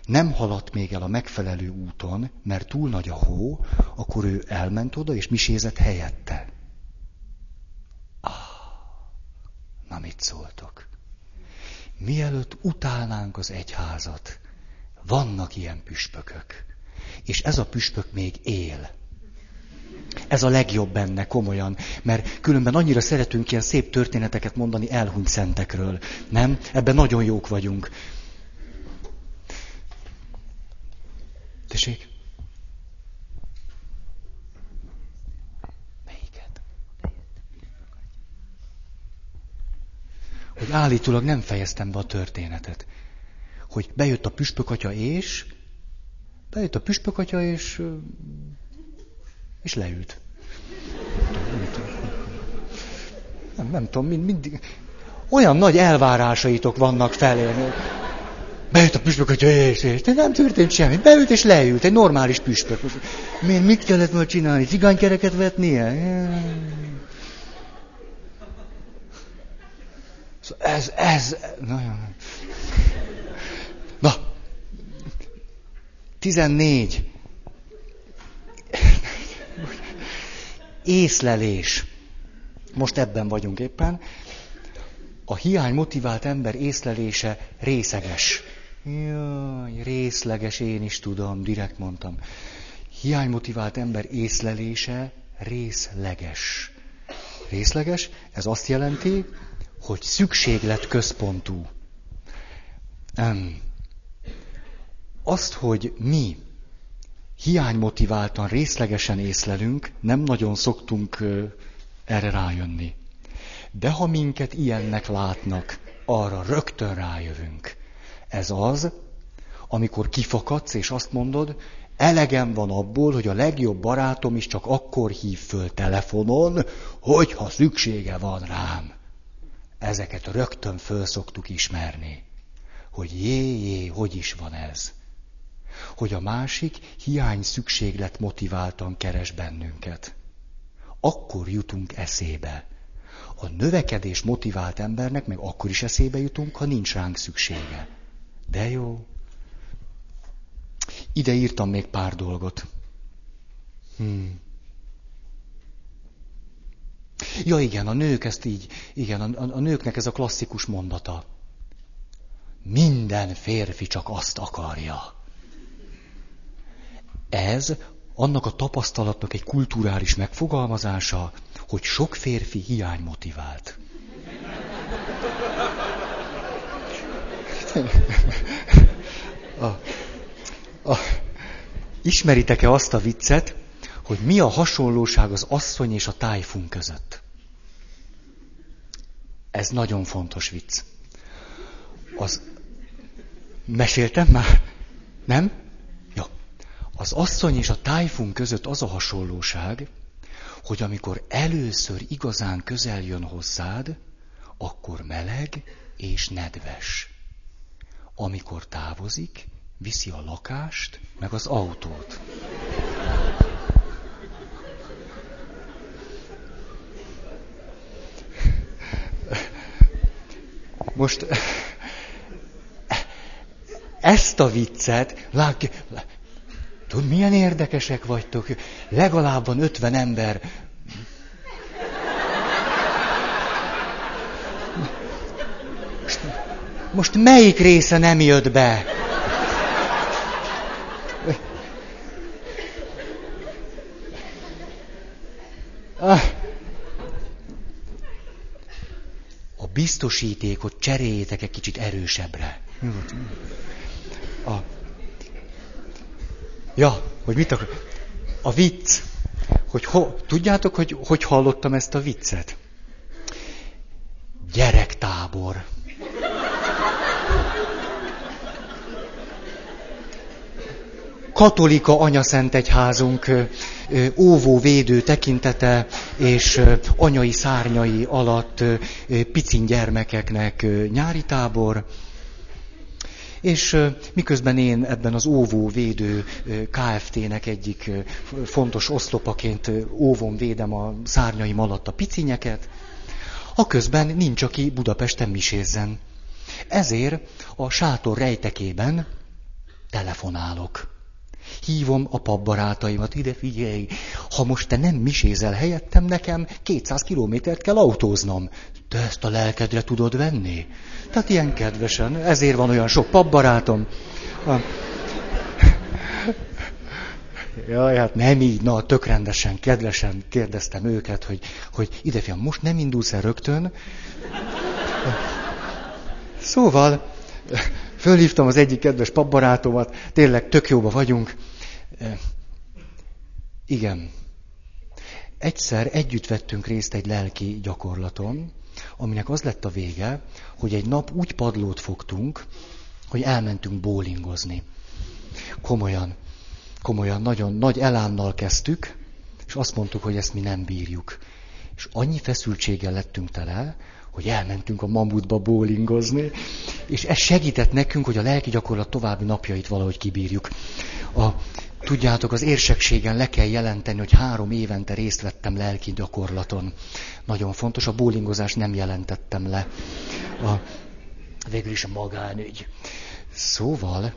nem haladt még el a megfelelő úton, mert túl nagy a hó, akkor ő elment oda, és misézett helyette. Ah, na mit szóltok? Mielőtt utálnánk az egyházat, vannak ilyen püspökök. És ez a püspök még él. Ez a legjobb benne, komolyan. Mert különben annyira szeretünk ilyen szép történeteket mondani elhunyt szentekről. Nem? Ebben nagyon jók vagyunk. Tessék? Melyiket? Hogy állítólag nem fejeztem be a történetet. Hogy bejött a püspökatya és... Bejött a püspökatya és... És leült. Nem, nem tudom, mind, mindig... Olyan nagy elvárásaitok vannak felé. Bejött a püspök, hogy és, nem történt semmi. Beült és leült, egy normális püspök. Miért, mit kellett volna csinálni? Cigánykereket vetnie? Szóval ez, ez, nagyon. Na, 14. Észlelés. Most ebben vagyunk éppen. A hiány motivált ember észlelése részeges. Jaj, részleges, én is tudom, direkt mondtam. Hiánymotivált ember észlelése részleges. Részleges, ez azt jelenti, hogy szükséglet központú. Nem. Azt, hogy mi hiánymotiváltan, részlegesen észlelünk, nem nagyon szoktunk erre rájönni. De ha minket ilyennek látnak, arra rögtön rájövünk. Ez az, amikor kifakadsz, és azt mondod, elegem van abból, hogy a legjobb barátom is csak akkor hív föl telefonon, hogyha szüksége van rám. Ezeket rögtön föl szoktuk ismerni. Hogy jé, jé, hogy is van ez. Hogy a másik hiány szükséglet motiváltan keres bennünket. Akkor jutunk eszébe. A növekedés motivált embernek meg akkor is eszébe jutunk, ha nincs ránk szüksége. De jó. Ide írtam még pár dolgot. Hmm. Ja igen, a nők ezt így, igen, a, a, a nőknek ez a klasszikus mondata. Minden férfi csak azt akarja. Ez annak a tapasztalatnak egy kulturális megfogalmazása, hogy sok férfi hiány motivált. A, a, ismeritek-e azt a viccet, hogy mi a hasonlóság az asszony és a tájfun között. Ez nagyon fontos vicc. Az... Meséltem már? Nem? Jó. Az asszony és a tájfun között az a hasonlóság, hogy amikor először igazán közel jön hozzád, akkor meleg és nedves. Amikor távozik, viszi a lakást, meg az autót. Most ezt a viccet, lát, tud, milyen érdekesek vagytok, legalább van 50 ember. Most melyik része nem jött be? Ah. A biztosítékot cseréljétek egy kicsit erősebbre. A... Ja, hogy mit akar? A vicc. Hogy ho... Tudjátok, hogy hogy hallottam ezt a viccet? Gyerektábor. Katolika anyaszent egyházunk óvó, védő tekintete és anyai szárnyai alatt picin gyermekeknek nyári tábor, és miközben én ebben az óvó védő KFT-nek egyik fontos oszlopaként óvom, védem a szárnyaim alatt a picinyeket, a közben nincs, aki Budapesten misézzen. Ezért a sátor rejtekében telefonálok. Hívom a papbarátaimat, ide figyelj, ha most te nem misézel helyettem, nekem 200 kilométert kell autóznom. Te ezt a lelkedre tudod venni? Tehát ilyen kedvesen, ezért van olyan sok papbarátom. Jaj, hát nem így, na, tök rendesen, kedvesen kérdeztem őket, hogy, hogy ide fiam, most nem indulsz el rögtön? Szóval, Fölhívtam az egyik kedves papbarátomat, tényleg tök jóba vagyunk. E, igen. Egyszer együtt vettünk részt egy lelki gyakorlaton, aminek az lett a vége, hogy egy nap úgy padlót fogtunk, hogy elmentünk bólingozni. Komolyan, komolyan, nagyon nagy elánnal kezdtük, és azt mondtuk, hogy ezt mi nem bírjuk. És annyi feszültséggel lettünk tele, hogy elmentünk a mamutba bólingozni, és ez segített nekünk, hogy a lelki gyakorlat további napjait valahogy kibírjuk. A, tudjátok, az érsekségen le kell jelenteni, hogy három évente részt vettem lelki gyakorlaton. Nagyon fontos, a bólingozás nem jelentettem le. A, végül is a magánügy. Szóval,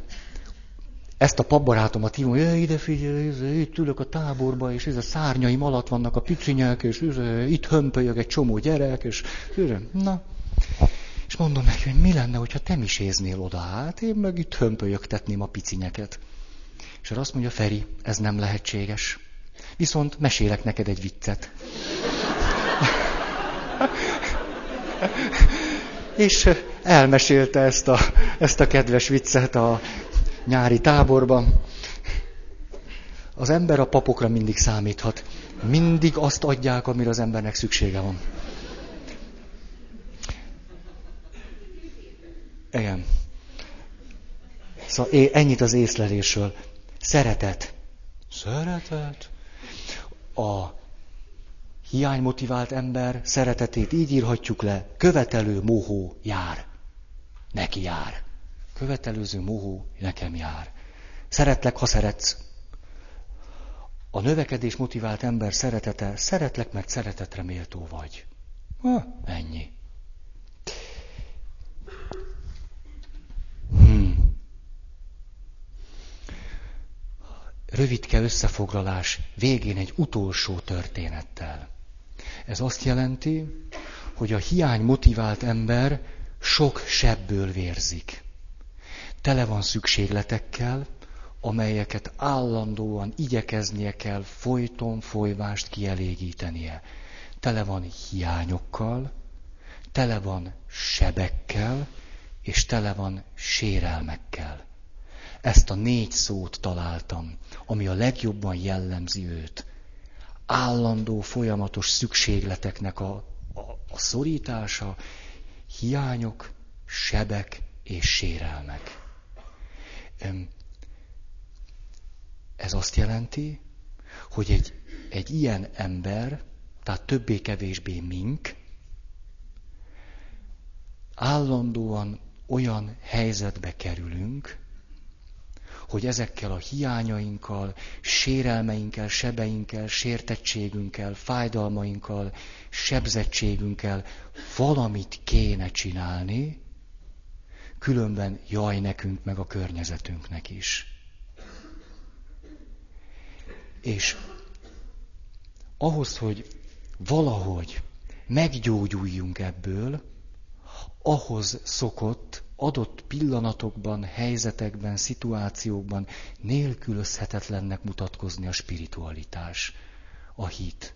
ezt a papbarátomat hívom, hogy ide figyelj, itt ülök a táborba, és ez a szárnyaim alatt vannak a picinyek, és itt hömpölyög egy csomó gyerek, és na. És mondom neki, hogy mi lenne, hogyha te éznél oda hát, én meg itt hömpölyögtetném a picinyeket. És azt mondja, Feri, ez nem lehetséges. Viszont mesélek neked egy viccet. és elmesélte ezt a, ezt a kedves viccet a nyári táborban. Az ember a papokra mindig számíthat. Mindig azt adják, amire az embernek szüksége van. Igen. Szóval ennyit az észlelésről. Szeretet. Szeretet. A hiánymotivált ember szeretetét így írhatjuk le. Követelő mohó jár. Neki jár követelőző mohó nekem jár. Szeretlek, ha szeretsz. A növekedés motivált ember szeretete, szeretlek, mert szeretetre méltó vagy. Ha, ennyi. Hmm. Rövidke összefoglalás végén egy utolsó történettel. Ez azt jelenti, hogy a hiány motivált ember sok sebből vérzik tele van szükségletekkel, amelyeket állandóan igyekeznie kell folyton folyvást kielégítenie. Tele van hiányokkal, tele van sebekkel, és tele van sérelmekkel. Ezt a négy szót találtam, ami a legjobban jellemzi őt. állandó, folyamatos szükségleteknek a, a, a szorítása, hiányok, sebek és sérelmek. Ez azt jelenti, hogy egy, egy ilyen ember, tehát többé-kevésbé mink, állandóan olyan helyzetbe kerülünk, hogy ezekkel a hiányainkkal, sérelmeinkkel, sebeinkkel, sértettségünkkel, fájdalmainkkal, sebzettségünkkel valamit kéne csinálni, különben jaj nekünk, meg a környezetünknek is. És ahhoz, hogy valahogy meggyógyuljunk ebből, ahhoz szokott adott pillanatokban, helyzetekben, szituációkban nélkülözhetetlennek mutatkozni a spiritualitás, a hit.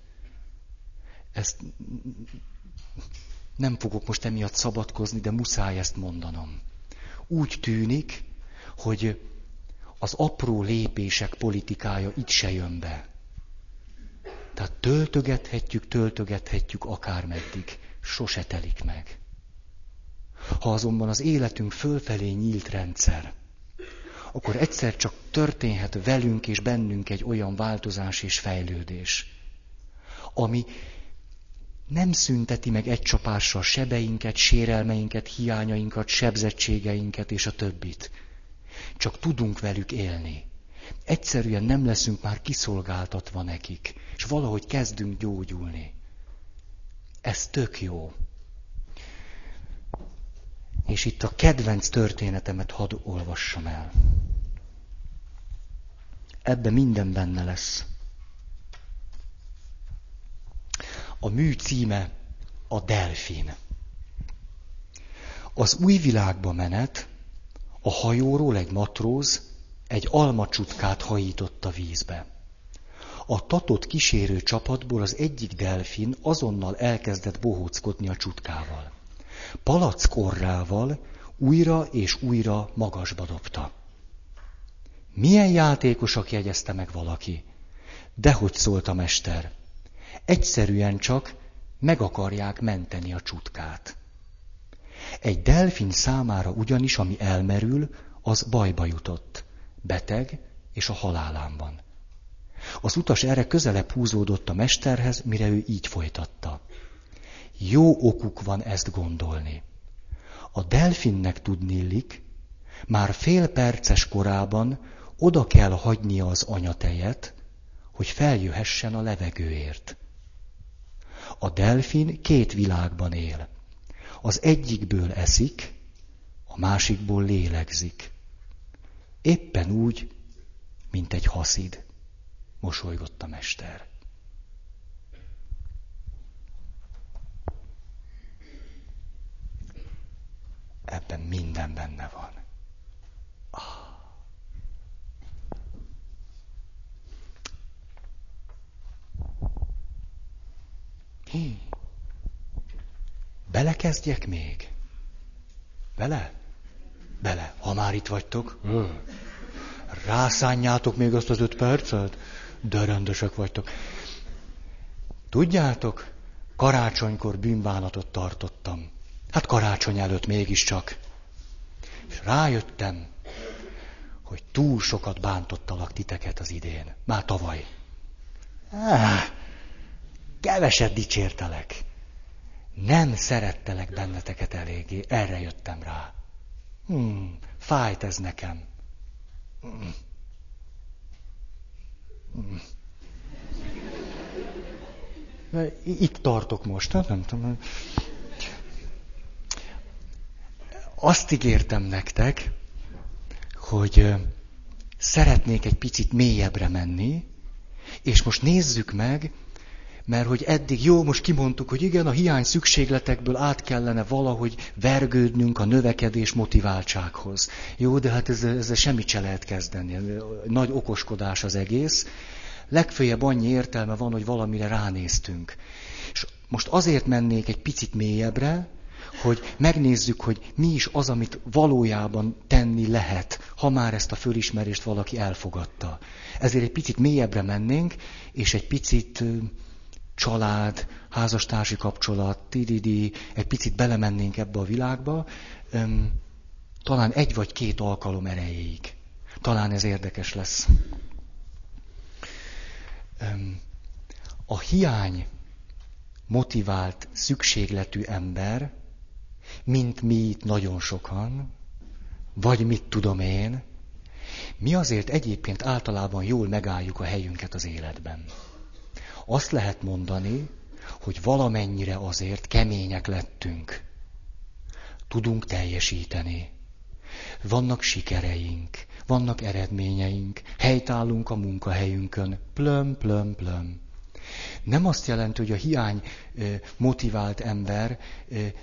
Ezt nem fogok most emiatt szabadkozni, de muszáj ezt mondanom. Úgy tűnik, hogy az apró lépések politikája itt se jön be. Tehát töltögethetjük, töltögethetjük akármeddig, sose telik meg. Ha azonban az életünk fölfelé nyílt rendszer, akkor egyszer csak történhet velünk és bennünk egy olyan változás és fejlődés, ami nem szünteti meg egy csapással sebeinket, sérelmeinket, hiányainkat, sebzettségeinket és a többit. Csak tudunk velük élni. Egyszerűen nem leszünk már kiszolgáltatva nekik, és valahogy kezdünk gyógyulni. Ez tök jó. És itt a kedvenc történetemet hadd olvassam el. Ebbe minden benne lesz. A mű címe a Delfin. Az új világba menet a hajóról egy matróz egy almacsutkát hajított a vízbe. A tatott kísérő csapatból az egyik delfin azonnal elkezdett bohóckodni a csutkával. Palack orrával újra és újra magasba dobta. Milyen játékosak jegyezte meg valaki? Dehogy szólt a mester. Egyszerűen csak meg akarják menteni a csutkát. Egy delfin számára ugyanis, ami elmerül, az bajba jutott. Beteg és a halálán. Az utas erre közelebb húzódott a mesterhez, mire ő így folytatta. Jó okuk van ezt gondolni. A delfinnek tudnillik, már fél perces korában oda kell hagynia az anyatejet, hogy feljöhessen a levegőért. A delfin két világban él. Az egyikből eszik, a másikból lélegzik. Éppen úgy, mint egy haszid, mosolygott a mester. Ebben minden benne van. Ah. Belekezdjek még? Bele? Bele. Ha már itt vagytok, rászánjátok még azt az öt percet? De rendesek vagytok. Tudjátok, karácsonykor bűnbánatot tartottam. Hát karácsony előtt mégiscsak. És rájöttem, hogy túl sokat bántottalak titeket az idén. Már tavaly. Ah, keveset dicsértelek. Nem szerettelek benneteket eléggé. Erre jöttem rá. Hmm, fájt ez nekem. Hmm. Hmm. Itt tartok most, hát nem tudom azt ígértem nektek, hogy szeretnék egy picit mélyebbre menni, és most nézzük meg, mert hogy eddig jó, most kimondtuk, hogy igen, a hiány szükségletekből át kellene valahogy vergődnünk a növekedés motiváltsághoz. Jó, de hát ezzel, ezzel semmit se lehet kezdeni. Nagy okoskodás az egész. Legfőjebb annyi értelme van, hogy valamire ránéztünk. És most azért mennék egy picit mélyebbre, hogy megnézzük, hogy mi is az, amit valójában tenni lehet, ha már ezt a fölismerést valaki elfogadta. Ezért egy picit mélyebbre mennénk, és egy picit család, házastársi kapcsolat, tididi, egy picit belemennénk ebbe a világba, talán egy vagy két alkalom erejéig. Talán ez érdekes lesz. A hiány motivált, szükségletű ember, mint mi itt nagyon sokan, vagy mit tudom én, mi azért egyébként általában jól megálljuk a helyünket az életben. Azt lehet mondani, hogy valamennyire azért kemények lettünk. Tudunk teljesíteni. Vannak sikereink, vannak eredményeink, helytállunk a munkahelyünkön, plöm, plöm, plöm. Nem azt jelenti, hogy a hiány motivált ember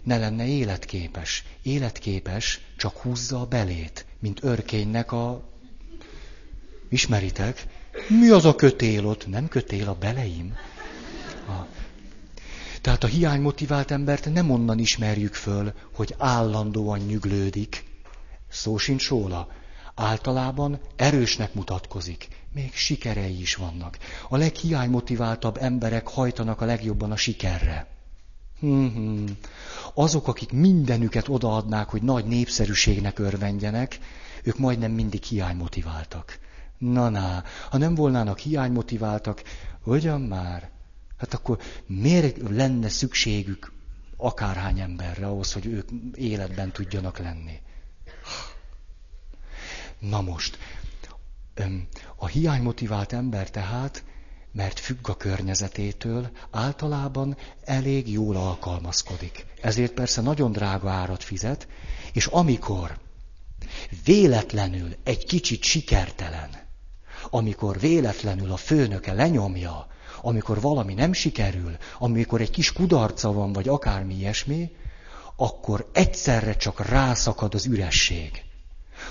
ne lenne életképes. Életképes, csak húzza a belét, mint örkénynek a... Ismeritek? Mi az a kötél ott? Nem kötél a beleim. A... Tehát a hiány motivált embert nem onnan ismerjük föl, hogy állandóan nyüglődik. Szó sincs róla. Általában erősnek mutatkozik. Még sikerei is vannak. A leghiánymotiváltabb emberek hajtanak a legjobban a sikerre. Hmm-hmm. Azok, akik mindenüket odaadnák, hogy nagy népszerűségnek örvendjenek, ők majdnem mindig hiánymotiváltak. Na, na, ha nem volnának hiánymotiváltak, hogyan már? Hát akkor miért lenne szükségük akárhány emberre ahhoz, hogy ők életben tudjanak lenni? Na most, a hiánymotivált ember tehát, mert függ a környezetétől, általában elég jól alkalmazkodik. Ezért persze nagyon drága árat fizet, és amikor véletlenül egy kicsit sikertelen, amikor véletlenül a főnöke lenyomja, amikor valami nem sikerül, amikor egy kis kudarca van, vagy akármi ilyesmi, akkor egyszerre csak rászakad az üresség.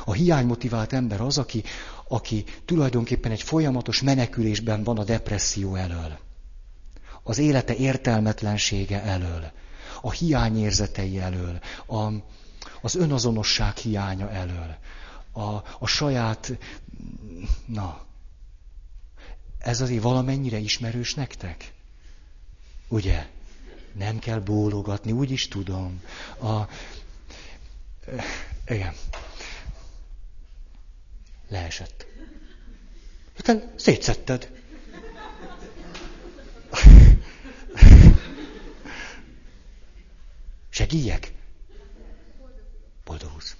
A hiánymotivált ember az, aki, aki tulajdonképpen egy folyamatos menekülésben van a depresszió elől. Az élete értelmetlensége elől. A hiányérzetei elől. A, az önazonosság hiánya elől. A, a saját, na, ez azért valamennyire ismerős nektek? Ugye? Nem kell bólogatni, úgy is tudom. A, igen. Leesett. Aztán szétszetted. Segíjek? Boldogulsz.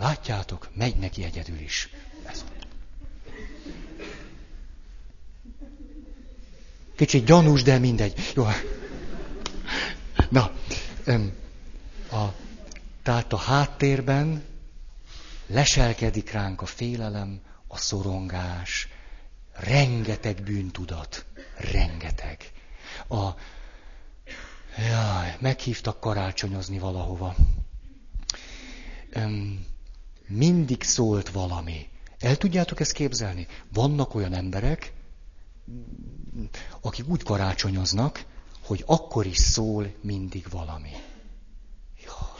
Látjátok, megy neki egyedül is. Ez. Kicsit gyanús, de mindegy. Jó. Na, a, tehát a háttérben leselkedik ránk a félelem, a szorongás, rengeteg bűntudat, rengeteg. A, jaj, meghívtak karácsonyozni valahova. Öm, mindig szólt valami. El tudjátok ezt képzelni? Vannak olyan emberek, akik úgy karácsonyoznak, hogy akkor is szól mindig valami. Ja.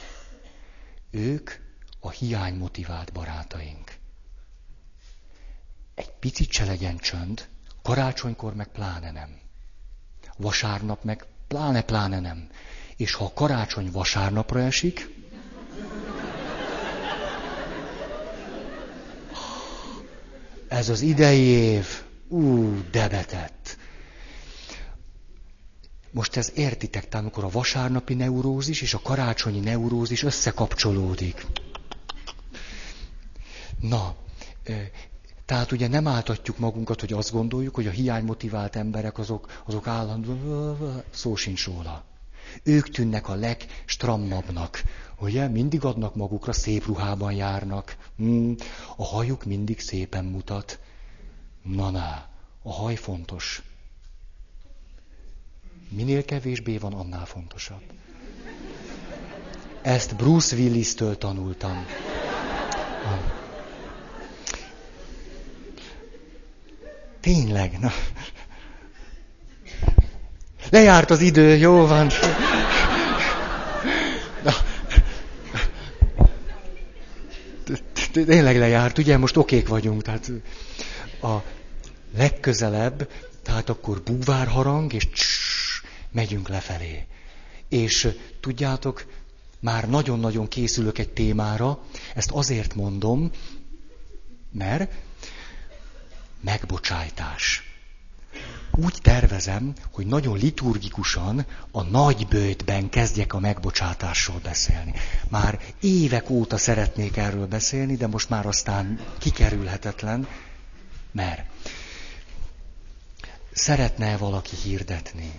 Ők a hiány motivált barátaink. Egy picit se legyen csönd, karácsonykor meg pláne nem. Vasárnap meg pláne-pláne nem. És ha a karácsony vasárnapra esik, ez az idei év, ú, debetett. Most ez értitek, tehát amikor a vasárnapi neurózis és a karácsonyi neurózis összekapcsolódik. Na, tehát ugye nem áltatjuk magunkat, hogy azt gondoljuk, hogy a hiánymotivált emberek azok, azok állandóan, szó sincs róla. Ők tűnnek a legstrammabbnak, ugye? Mindig adnak magukra, szép ruhában járnak. Hmm, a hajuk mindig szépen mutat. Na, na, a haj fontos. Minél kevésbé van, annál fontosabb. Ezt Bruce Willis-től tanultam. Tényleg, na. Lejárt az idő, jó van. Tényleg lejárt, ugye most okék vagyunk, tehát a legközelebb, tehát akkor búvárharang, és megyünk lefelé. És tudjátok, már nagyon-nagyon készülök egy témára, ezt azért mondom, mert megbocsájtás. Úgy tervezem, hogy nagyon liturgikusan a nagy bőtben kezdjek a megbocsátásról beszélni. Már évek óta szeretnék erről beszélni, de most már aztán kikerülhetetlen, mert szeretne valaki hirdetni?